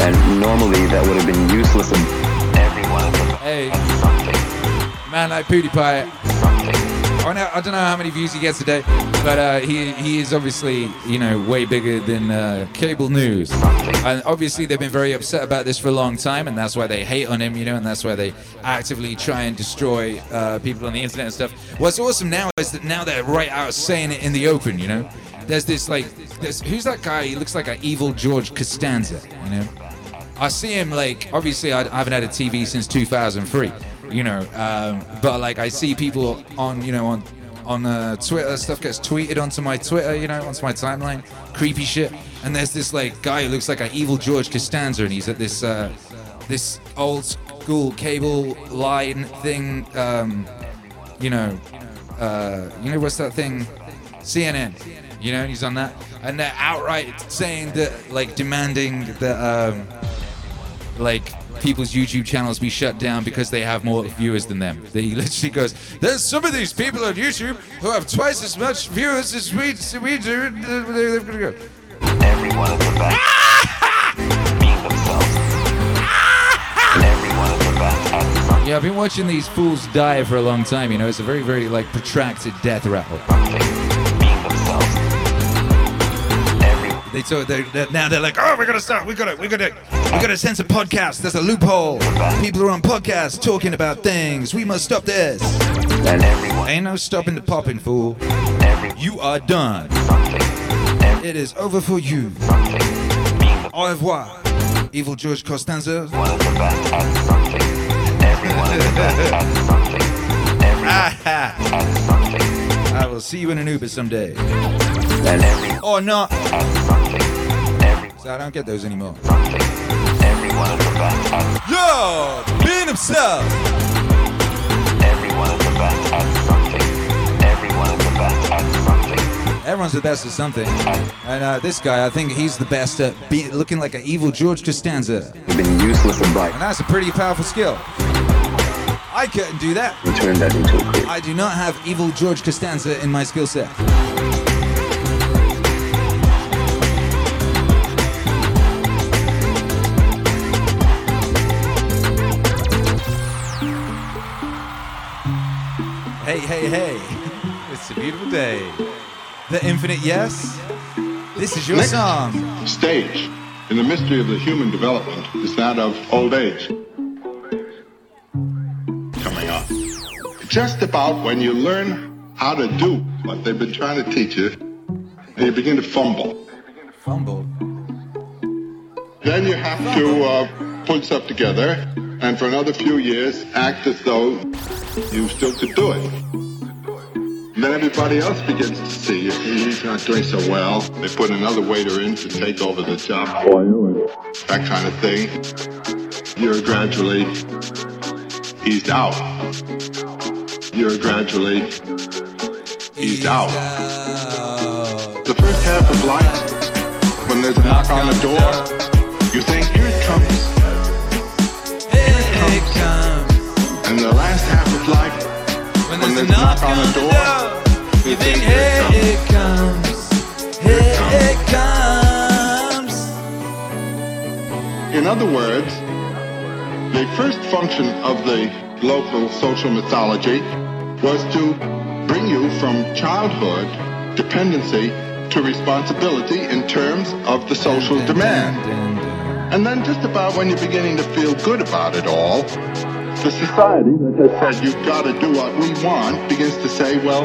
And normally that would have been useless. Hey. Man like PewDiePie. I don't, know, I don't know how many views he gets a day, but uh, he he is obviously you know way bigger than uh, cable news, and obviously they've been very upset about this for a long time, and that's why they hate on him, you know, and that's why they actively try and destroy uh, people on the internet and stuff. What's awesome now is that now they're right out saying it in the open, you know. There's this like, there's, who's that guy? He looks like an evil George Costanza, you know. I see him like obviously I, I haven't had a TV since 2003, you know, um, but like I see people on you know on on uh, Twitter stuff gets tweeted onto my Twitter, you know, onto my timeline, creepy shit. And there's this like guy who looks like an evil George Costanza, and he's at this uh, this old school cable line thing, um, you know, uh, you know what's that thing, CNN. You know, he's on that, and they're outright saying that, like, demanding that, um, like people's YouTube channels be shut down because they have more viewers than them. He (laughs) literally goes, "There's some of these people on YouTube who have twice as much viewers as we we do." They're gonna go. everyone is the best. Being themselves. (laughs) Everyone is the best at something. Yeah, I've been watching these fools die for a long time. You know, it's a very, very like protracted death rattle. Being themselves. They so they're- now they're like, oh, we're gonna stop. We gotta, we gotta, we gotta censor podcasts. There's a loophole. People are on podcasts talking about things. We must stop this. And everyone. Ain't no stopping the popping, fool. You are done. It is over for you. Au revoir, evil George Costanza. is the best at something. Everyone is the best at something. Ah, at. I will see you in an Uber someday. Or not. at something. Every, So I don't get those anymore. Yo, being himself. Everyone is the best at something. Everyone is the best at something. Everyone's the best at something. And uh, this guy, I think he's the best at be- looking like an evil George Costanza. You've been useless and bright. And that's a pretty powerful skill. I couldn't do that. You turned that into a career. I do not have evil George Costanza in my skill set. Hey, hey, hey. It's a beautiful day. The infinite yes. This is your Next song. stage in the mystery of the human development is that of old age. Coming up. Just about when you learn how to do what they've been trying to teach you, and you begin to fumble. Fumble. Then you have to uh, put stuff together, and for another few years, act as though you still could do it. Then everybody else begins to see he's not doing so well. They put another waiter in to take over the job for you, and that kind of thing. You're gradually eased out. You're gradually eased out. The first half of life, when there's a knock on the door, you think, here it comes. Here it comes. And the last half life, when there's a knock on the door, you think, here it comes. Here it comes. In other words, the first function of the local social mythology was to bring you from childhood dependency to responsibility in terms of the social demand. And then just about when you're beginning to feel good about it all, the society that has said you've got to do what we want begins to say, well,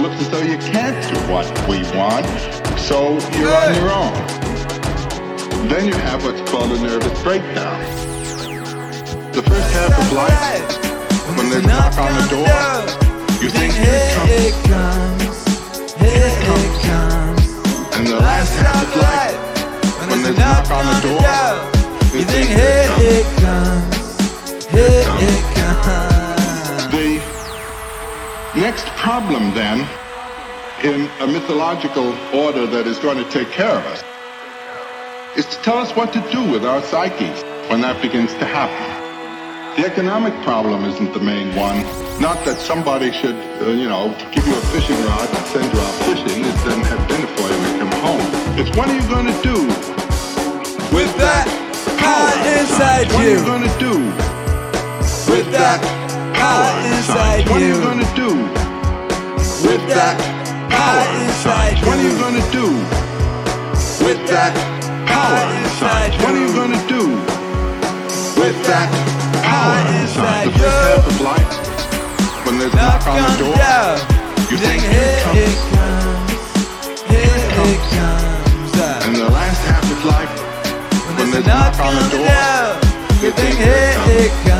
looks as though you can't do what we want, so you're on your own. Then you have what's called a nervous breakdown. The first half of life, when there's a knock on the door, you think here it comes, here it comes. And the last half of life, when there's a knock on the door, you think here it comes, here it comes. The next problem then, in a mythological order that is going to take care of us, is to tell us what to do with our psyches when that begins to happen. The economic problem isn't the main one. Not that somebody should, uh, you know, give you a fishing rod and send you out fishing and then have dinner for you and come home. It's what are you going to do with that power inside What are you going to do with that power inside What are you to do? With that power inside What are you to do? with that power inside What are you to do? with that power inside? The first half of life, when there's a knock on the door, you think here it comes, here it comes. And the last half of life, when there's a knock on the door, you think here it comes,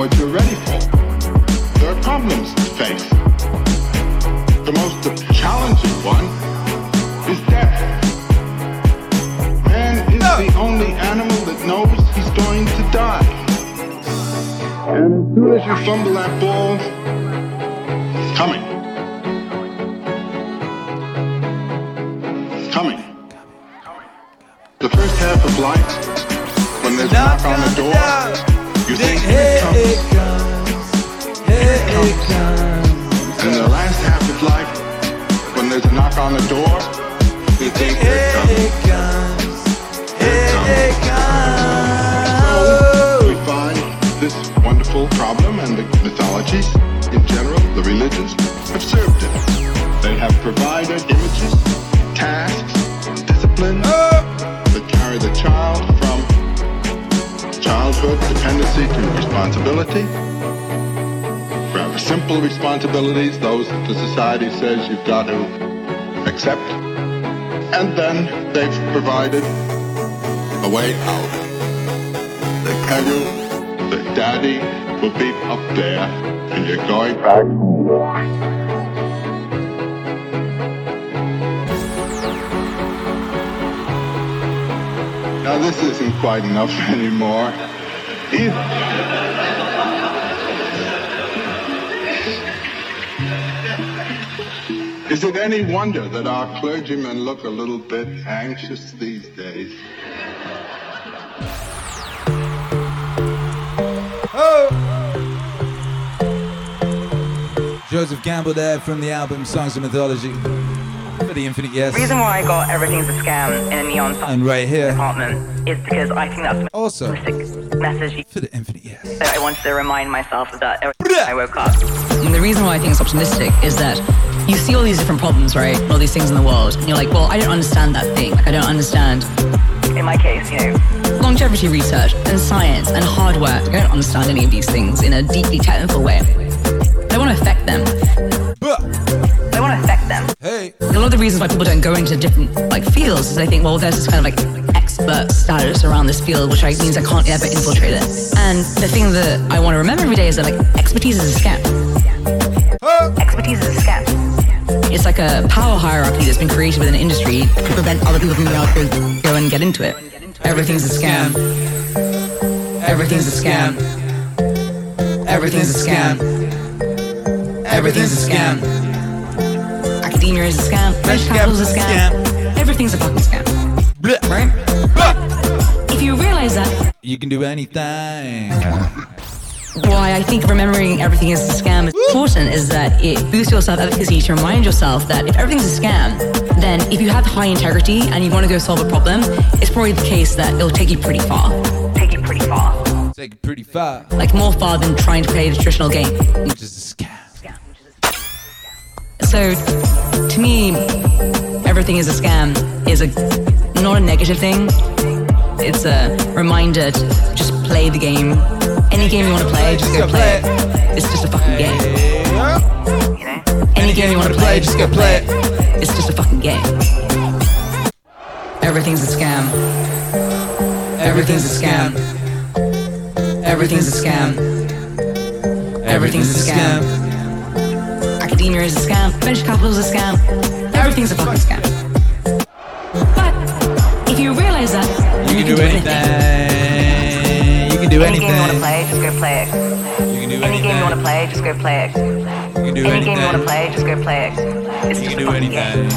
what you're ready for. There are problems to face. The most challenging one is death. Man is the only animal that knows he's going to die. And as soon as you fumble that ball, it's coming. Coming. The first half of life, when there's knock on the door, you think in general, the religions, have served it. They have provided images, tasks, disciplines that carry the child from childhood dependency to responsibility. Rather simple responsibilities, those that the society says you've got to accept. And then they've provided a way out. The tell the daddy will be up there and you're going back home. Now this isn't quite enough (laughs) anymore. Either. Is it any wonder that our clergymen look a little bit anxious these Joseph Campbell there from the album Songs of Mythology. For the Infinite Yes. The reason why I got everything's a scam in a neon sign And right here. apartment is because I think that's the Also, message for the Infinite Yes. that I wanted to remind myself of that I woke up. And the reason why I think it's optimistic is that you see all these different problems, right? All these things in the world, and you're like, well, I don't understand that thing. Like, I don't understand. In my case, you know, longevity research and science and hard work. I don't understand any of these things in a deeply technical way. I don't want to affect them. Reasons why people don't go into different like fields is they think, well, there's this kind of like expert status around this field, which means I can't ever infiltrate it. And the thing that I want to remember every day is that like expertise is a scam. Expertise is a scam. It's like a power hierarchy that's been created within an industry to prevent other people from being able to go and get into it. Everything's a scam. Everything's a scam. Everything's a scam. Everything's a scam. Academia is a scam. Venture capital is a scam. Everything's a fucking scam. Right? If you realize that, You can do anything. why I think remembering everything is a scam is important is that it boosts your self-efficacy to remind yourself that if everything's a scam, then if you have high integrity and you want to go solve a problem, it's probably the case that it'll take you pretty far. Take you pretty far. Take it pretty far. Like more far than trying to play the traditional game. Which is a scam. scam. So, to me, everything is a scam is a not a negative thing. It's a reminder to just play the game. Any game you want to play, just go play it. It's just a fucking game. Any game you want to play, just go play it. It's just a fucking game. Everything's a scam. Everything's a scam. Everything's a scam. Everything's a scam. Academia is a scam. Venture capital is a scam. Everything's a fucking scam. But if you realize that, You can do anything. You can do Any game you want to anything. play, just go play it. You can do anything. Any game you want to anything. play, just go play it. You can do Any game you want to anything. play, just go play it. It's You just can a do fucking anything.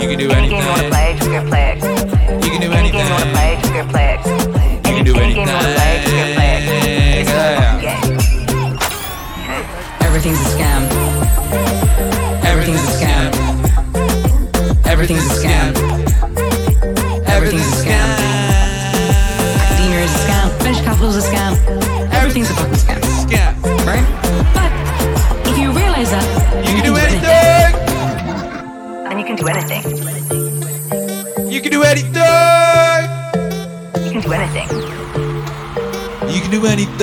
You can do Any game you want to anything. play, just go play it. You can do Any game you want to anything. play, just go play it. You can do Any game you want to play, just go play it. anything. It's just a fucking game. everything's a scam. Everything's a scam. Everything's a scam. Academia is a scam. Venture capital is a scam. Everything's a fucking scam. Scam. Right? But if you realize that, You can do anything. Then you can do anything. You can do anything. You can do anything. You can do anything.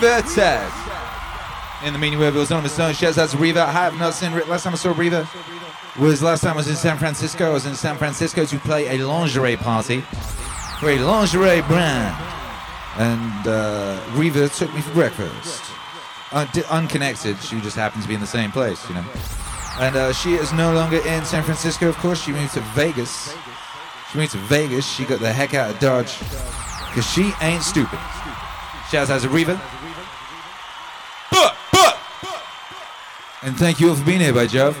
Revertaz. In the meaning where it was on the stone, shouts out to Reva. I have not seen, last time I saw Reva was last time I was in San Francisco. I was in San Francisco to play a lingerie party for a lingerie brand. And uh, Reva took me for breakfast. Un- unconnected, she just happened to be in the same place, you know. And uh, she is no longer in San Francisco, of course. She moved to Vegas. She moved to Vegas. She got the heck out of Dodge. Because she ain't stupid. Shouts out to Reva. And thank you all for being here, by Jove.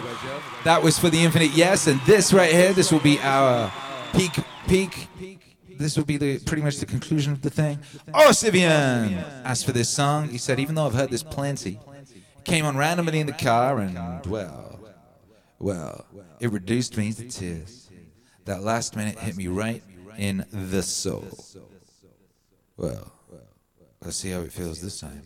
That was for the Infinite Yes, and this right here, this will be our peak, peak. This will be the pretty much the conclusion of the thing. Oh, Sivian! asked for this song. He said, even though I've heard this plenty, came on randomly in the car, and well, well, it reduced me to tears. That last minute hit me right in the soul. Well, let's see how it feels this time.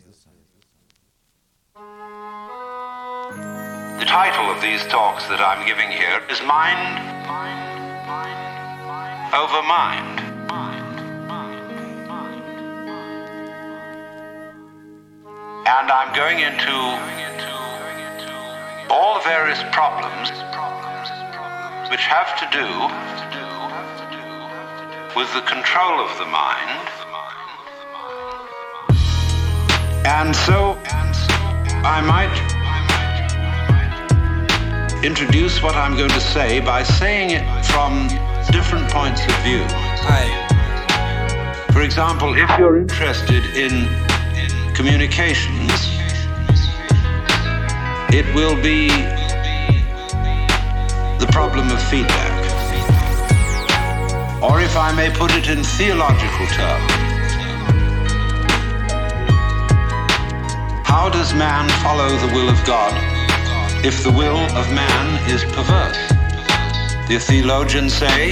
The title of these talks that I'm giving here is Mind Over Mind. And I'm going into all the various problems which have to do with the control of the mind. And so I might introduce what I'm going to say by saying it from different points of view. For example, if you're interested in communications, it will be the problem of feedback. Or if I may put it in theological terms, how does man follow the will of God if the will of man is perverse? The theologians say,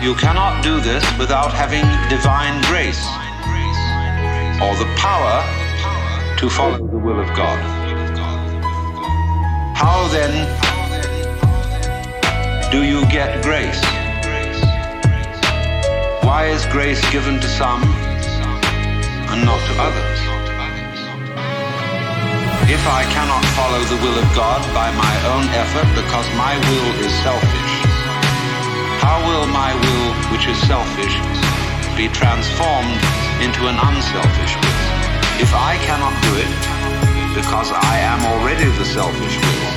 you cannot do this without having divine grace or the power to follow the will of God. How then do you get grace? Why is grace given to some and not to others? If I cannot follow the will of God by my own effort because my will is selfish, how will my will, which is selfish, be transformed into an unselfish will? If I cannot do it because I am already the selfish will,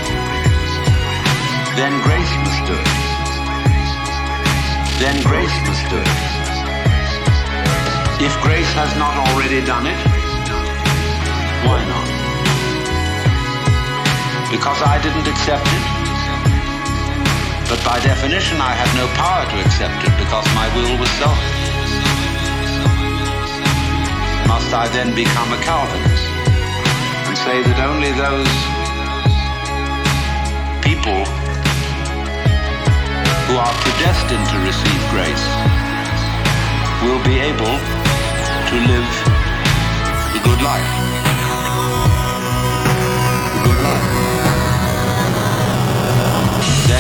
then grace must do it. Then grace must do it. If grace has not already done it, why not? Because I didn't accept it. But by definition, I had no power to accept it because my will was selfish. Must I then become a Calvinist and say that only those people who are predestined to receive grace will be able to live the good life?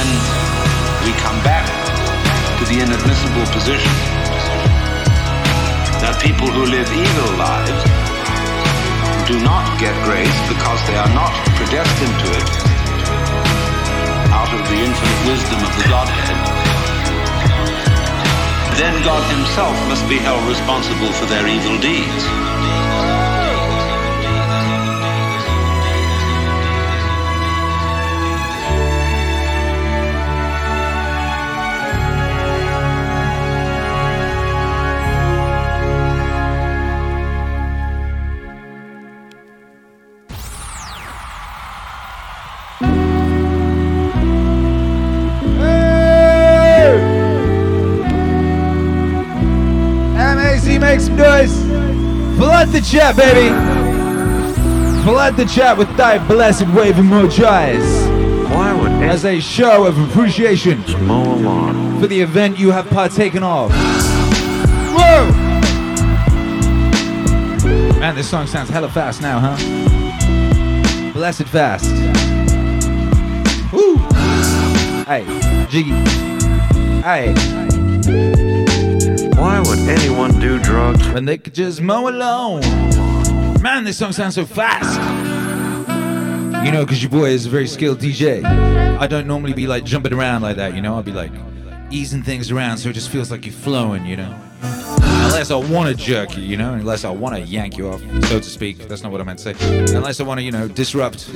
Then we come back to the inadmissible position that people who live evil lives do not get grace because they are not predestined to it out of the infinite wisdom of the Godhead. Then God Himself must be held responsible for their evil deeds. Flood the chat, baby. Flood the chat with thy blessed wave emojis. Why would As a show of appreciation mow a lawn? for the event you have partaken of. Whoa! Man, this song sounds hella fast now, huh? Blessed fast. Woo! Hey, Jiggy. Hey. Why would anyone do drugs when they could just mow alone? Man, this song sounds so fast. You know, because your boy is a very skilled DJ. I don't normally be like jumping around like that, you know? I'll be like easing things around so it just feels like you're flowing, you know? Unless I want to jerk you, you know? Unless I want to yank you off, so to speak. That's not what I meant to say. Unless I want to, you know, disrupt.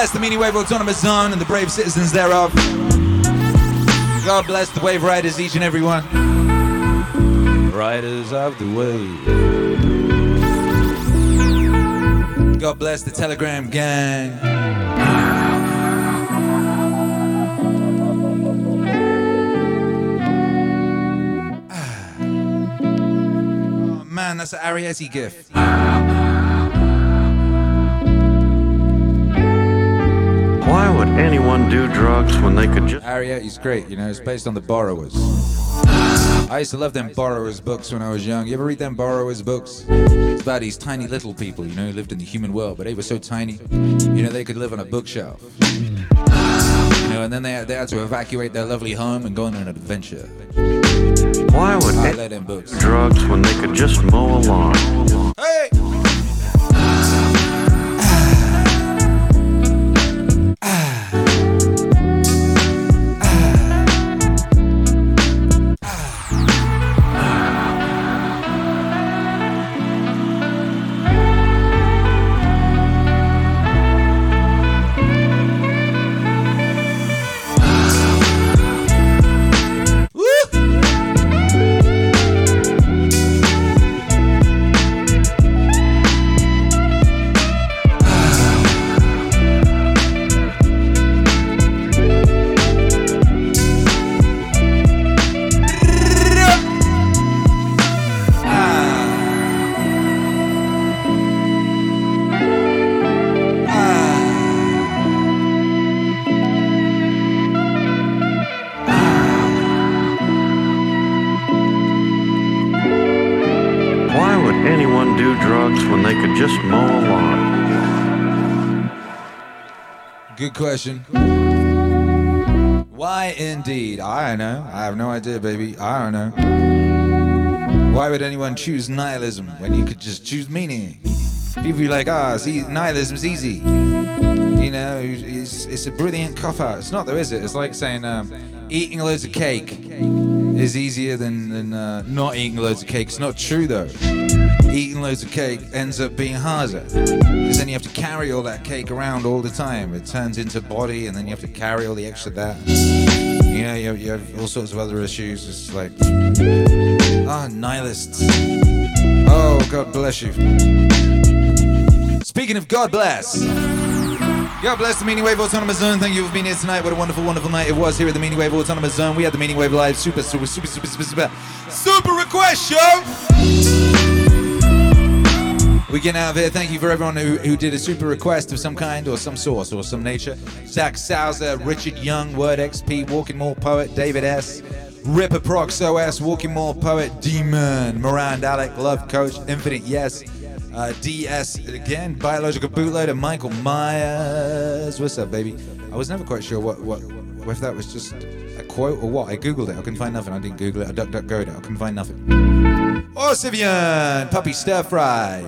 Bless the Meaning Wave Autonomous Zone and the brave citizens thereof. God bless the wave riders, each and every one. Riders of the wave. God bless the Telegram gang. Ah. Oh, man, that's an Arrietty gift. Why would anyone do drugs when they could just Arrietty's great, you know, it's based on the borrowers. I used to love them borrowers books when I was young. You ever read them borrowers books? It's about these tiny little people, you know, who lived in the human world, but they were so tiny, you know, they could live on a bookshelf. You know, and then they had, they had to evacuate their lovely home and go on an adventure. Why would I love them books. drugs when they could just mow a lawn? Good question. Why indeed? I don't know. I have no idea, baby. I don't know. Why would anyone choose nihilism when you could just choose meaning? People be like, ah, see, nihilism's easy. You know, it's, it's a brilliant cop out. It's not, though, is it? It's like saying um, eating loads of cake is easier than, than uh, not eating loads of cake. It's not true, though. Eating loads of cake ends up being harder because then you have to carry all that cake around all the time. It turns into body, and then you have to carry all the extra that. You know, you have, you have all sorts of other issues. It's like, ah, nihilists. Oh, God bless you. Speaking of God bless. God bless the Meaning Wave Autonomous Zone. Thank you for being here tonight. What a wonderful, wonderful night it was here at the Meaning Wave Autonomous Zone. We had the Meaning Wave Live Super, Super, Super, Super, Super, Super, Super Request Show. Getting out of here. Thank you for everyone who, who did a super request of some kind or some source or some nature. Zach Souser, Richard Young, Word XP, Walking More Poet, David S., Ripper Prox OS, Walking Mall Poet, Demon, Miranda Alec, Love Coach, Infinite Yes, uh, DS again, Biological Bootloader, Michael Myers. What's up, baby? I was never quite sure what, what if that was just a quote or what. I googled it, I couldn't find nothing. I didn't Google it, I duck duck go it, I couldn't find nothing. Oh, Sivian, Puppy Stir Fry.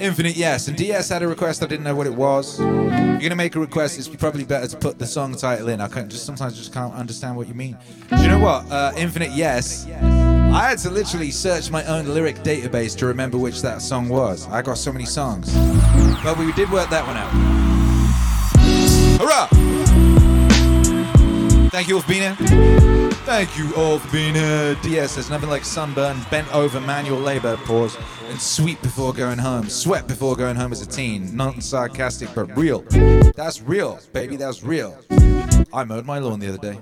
Infinite Yes, and DS had a request. I didn't know what it was. You're gonna make a request, it's probably better to put the song title in. I can't just sometimes just can't understand what you mean. Do you know what? Uh, Infinite Yes. I had to literally search my own lyric database to remember which that song was. I got so many songs, but we did work that one out. Hurrah! Thank you all for being here. Thank you all for being here. DS, there's nothing like sunburn, bent over manual labor, pause, and sweep before going home. Sweat before going home as a teen. Not sarcastic, but real. That's real, baby, that's real. I mowed my lawn the other day.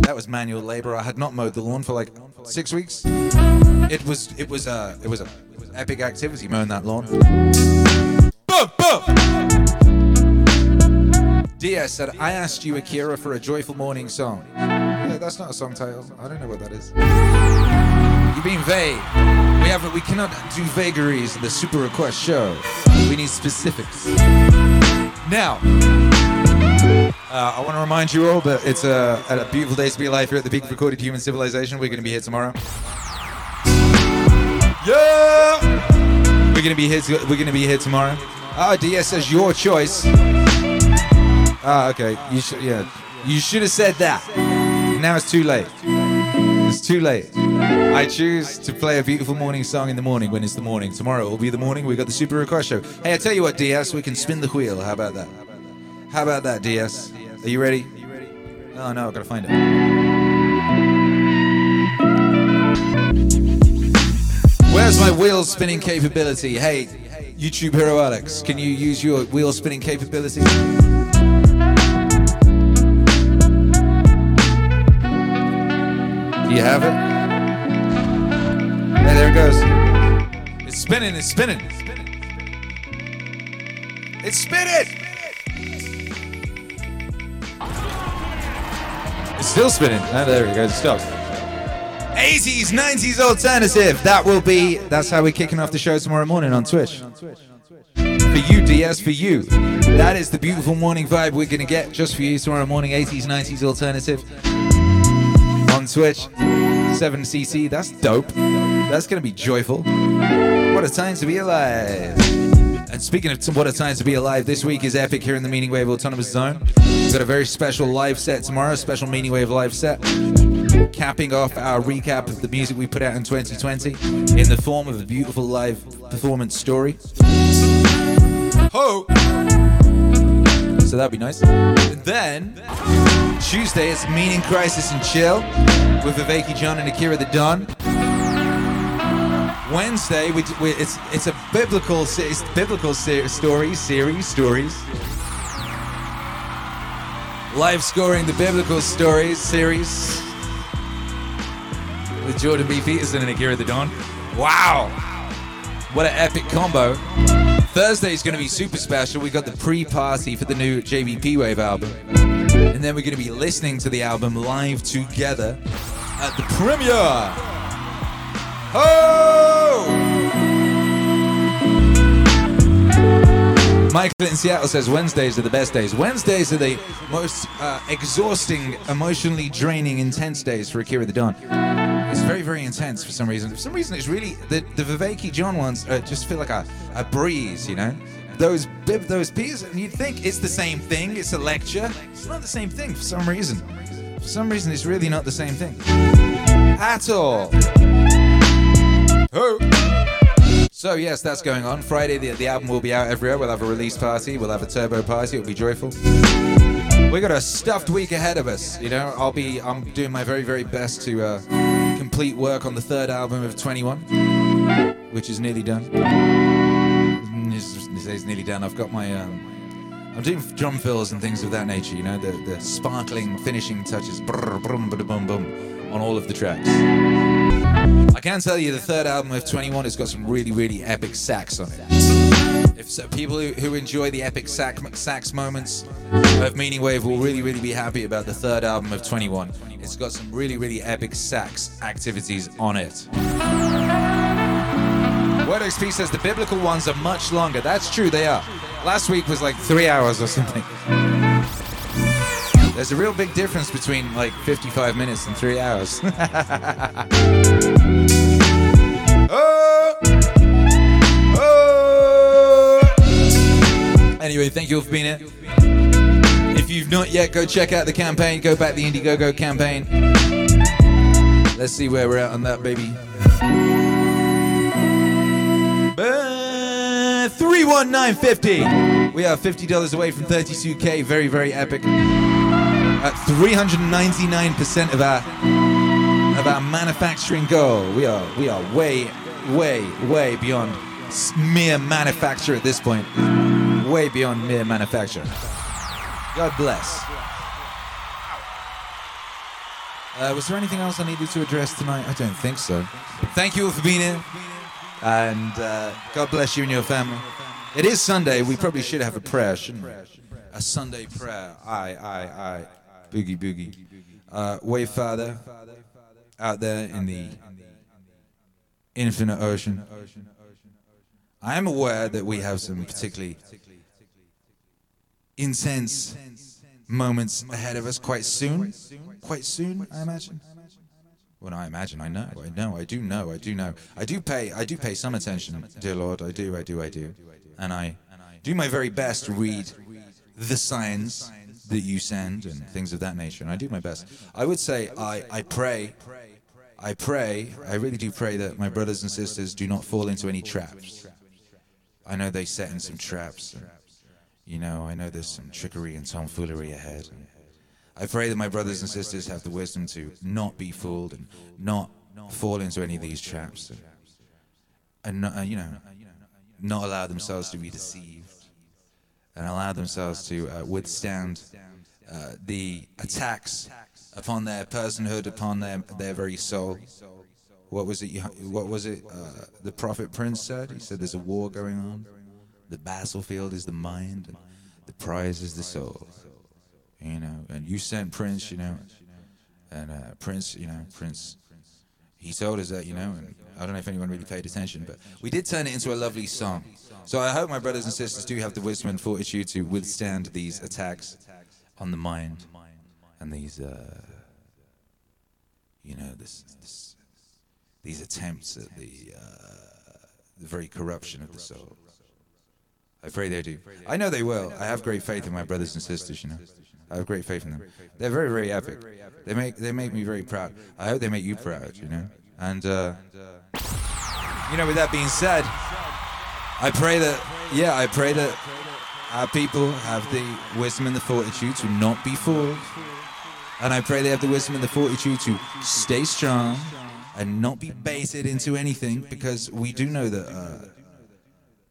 That was manual labor. I had not mowed the lawn for like six weeks. It was it was a it was a epic activity mowing that lawn. Boom, boom. DS said, I asked you, Akira, for a joyful morning song. That's not a song title. I don't know what that is. You're being vague. We haven't. We cannot do vagaries in the super request show. We need specifics. Now, uh, I want to remind you all that it's a, a beautiful day to be alive here at the peak of recorded human civilization. We're going to be here tomorrow. Yeah, we're going to be here. To, we're going to be here tomorrow. Ah, DS says your choice. Ah, okay. You should. Yeah, you should have said that. Now it's too late. It's too late. I choose to play a beautiful morning song in the morning when it's the morning. Tomorrow will be the morning. We've got the Super Request Show. Hey, I tell you what, DS, we can spin the wheel. How about that? How about that, DS? Are you ready? Oh no, I've got to find it. Where's my wheel spinning capability? Hey, YouTube hero Alex, can you use your wheel spinning capability? You have it? Hey, there it goes. It's spinning, it's spinning. It's spinning! It's still spinning. Oh, there it goes, it stopped. 80s, 90s alternative. That will be, that's how we're kicking off the show tomorrow morning on Twitch. For you, DS, for you. That is the beautiful morning vibe we're going to get just for you tomorrow morning. 80s, 90s alternative on Twitch. 7cc, that's dope. That's to be joyful. What a time to be alive. And speaking of what a time to be alive, this week is epic here in the Meaning Wave Autonomous Zone. We've got a very special live set tomorrow, special Meaning Wave live set, capping off our recap of the music we put out in 2020 in the form of a beautiful live performance story. Ho! So that'd be nice. And then Tuesday it's Meaning Crisis and Chill with Vervaeke John and Akira the Don. Wednesday, we, we, it's it's a biblical it's biblical ser- stories series stories. Live scoring the biblical stories series with Jordan B. Peterson and Akira the Don. Wow, what an epic combo! Thursday is going to be super special. We've got the pre-party for the new JBP Wave album, and then we're going to be listening to the album live together at the premiere. Oh! Michael in Seattle says Wednesdays are the best days. Wednesdays are the most uh, exhausting, emotionally draining, intense days for Akira the Don. It's very, very intense for some reason. For some reason, it's really the, the Vervaeke John ones uh, just feel like a, a breeze, you know. Those bib, those pieces, and you'd think it's the same thing. It's a lecture. It's not the same thing for some reason. For some reason, it's really not the same thing at all. Oh. So yes, that's going on. Friday, the, the album will be out everywhere. We'll have a release party. We'll have a turbo party. It'll be joyful. We got a stuffed week ahead of us. You know, I'll be. I'm doing my very, very best to uh, complete work on the third album of 21, which is nearly done. It's, it's nearly done. I've got my. Um, I'm doing drum fills and things of that nature. You know, the the sparkling finishing touches. Brr, brum, boom, boom, on all of the tracks. I can tell you the third album of 21 has got some really, really epic sax on it. If so, people who, who enjoy the epic sax, sax moments of Meaning Wave will really, really be happy about the third album of 21. It's got some really, really epic sax activities on it. Word XP says the biblical ones are much longer. That's true, they are. Last week was like three hours or something. There's a real big difference between like 55 minutes and three hours. (laughs) oh! Oh! Anyway, thank you all for being here. If you've not yet, go check out the campaign. Go back the Indiegogo campaign. Let's see where we're at on that, baby. Uh, 31950. We are $50 away from 32k. Very, very epic. At 399% of our of our manufacturing goal. We are we are way, way, way beyond mere manufacture at this point. Way beyond mere manufacture. God bless. Uh, was there anything else I needed to address tonight? I don't think so. Thank you all for being here. And uh, God bless you and your family. It is Sunday. We probably should have a prayer, shouldn't we? A Sunday prayer. Aye, aye, aye. Boogie, boogie. Uh, Way Father, out there in the infinite ocean. I am aware that we have some particularly intense moments ahead of us quite soon. Quite soon, I imagine. Well, I imagine. I know. I know. I do know. I do know. I do pay. I do pay some attention, dear Lord. I do. I do. I do. And I do my very best to read the signs that you send and things of that nature. And I do my best. I would say I, I pray. I pray. I really do pray that my brothers and sisters do not fall into any traps. I know they set in some traps. And, you know, I know there's some trickery and tomfoolery ahead. And I pray that my brothers and sisters have the wisdom to not be fooled and not fall into any of these traps. And, and not, uh, you know, not allow themselves to be deceived and allow themselves to uh, withstand uh, the attacks upon their personhood, upon their their very soul. What was it? What was it? Uh, the prophet Prince said. He said, "There's a war going on. The battlefield is the mind, and the prize is the soul." You know, and you sent Prince. You know, and uh, Prince. You know, Prince. He told us that. You know, and I don't know if anyone really paid attention, but we did turn it into a lovely song. So I hope my brothers and sisters do have the wisdom and fortitude to withstand these attacks on the mind and these, uh, you know, this, this, these attempts at the, uh, the very corruption of the soul. I pray they do. I know they will. I have great faith in my brothers and sisters. You know, I have great faith in them. They're very, very epic. They make they make me very proud. I hope they make you proud. You know, and uh, you know, with that being said. I pray that, yeah, I pray that our people have the wisdom and the fortitude to not be fooled. And I pray they have the wisdom and the fortitude to stay strong and not be baited into anything because we do know that uh,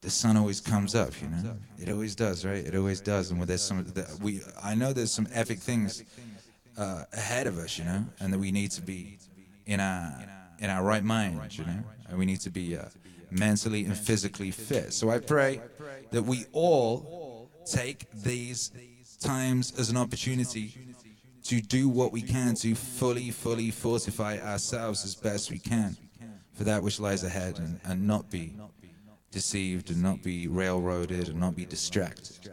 the sun always comes up, you know? It always does, right? It always does. And there's some, we, I know there's some epic things uh, ahead of us, you know? And that we need to be in our, in our right mind, you know? And we need to be. Uh, mentally and physically fit. So I pray that we all take these times as an opportunity to do what we can to fully, fully fortify ourselves as best we can for that which lies ahead and, and not be deceived and not be railroaded and not be distracted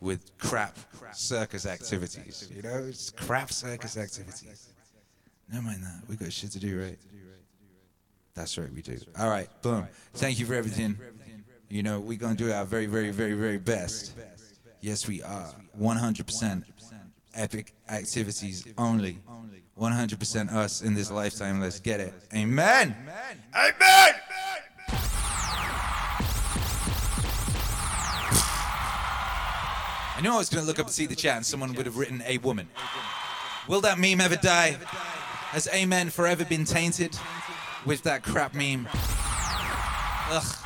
with crap circus activities. You know, it's crap circus activities. Never mind that. We've got shit to do, right? That's right, we do. All right, boom. Thank you for everything. You know, we're going to do our very, very, very, very best. Yes, we are. 100% epic activities only. 100% us in this lifetime. Let's get it. Amen. Amen. I knew I was going to look up and see the chat and someone would have written a woman. Will that meme ever die? Has Amen forever been tainted? With that crap meme. Ugh.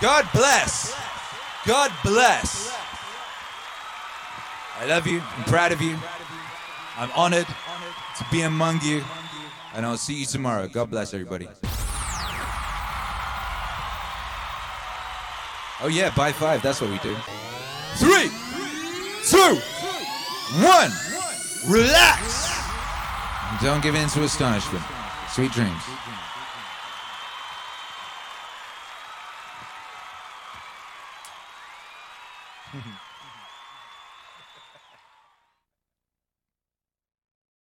God bless. God bless. I love you. I'm proud of you. I'm honored to be among you. And I'll see you tomorrow. God bless everybody. Oh yeah, by five. That's what we do. Three, two, one. Relax. Don't give in to astonishment. Sweet dreams.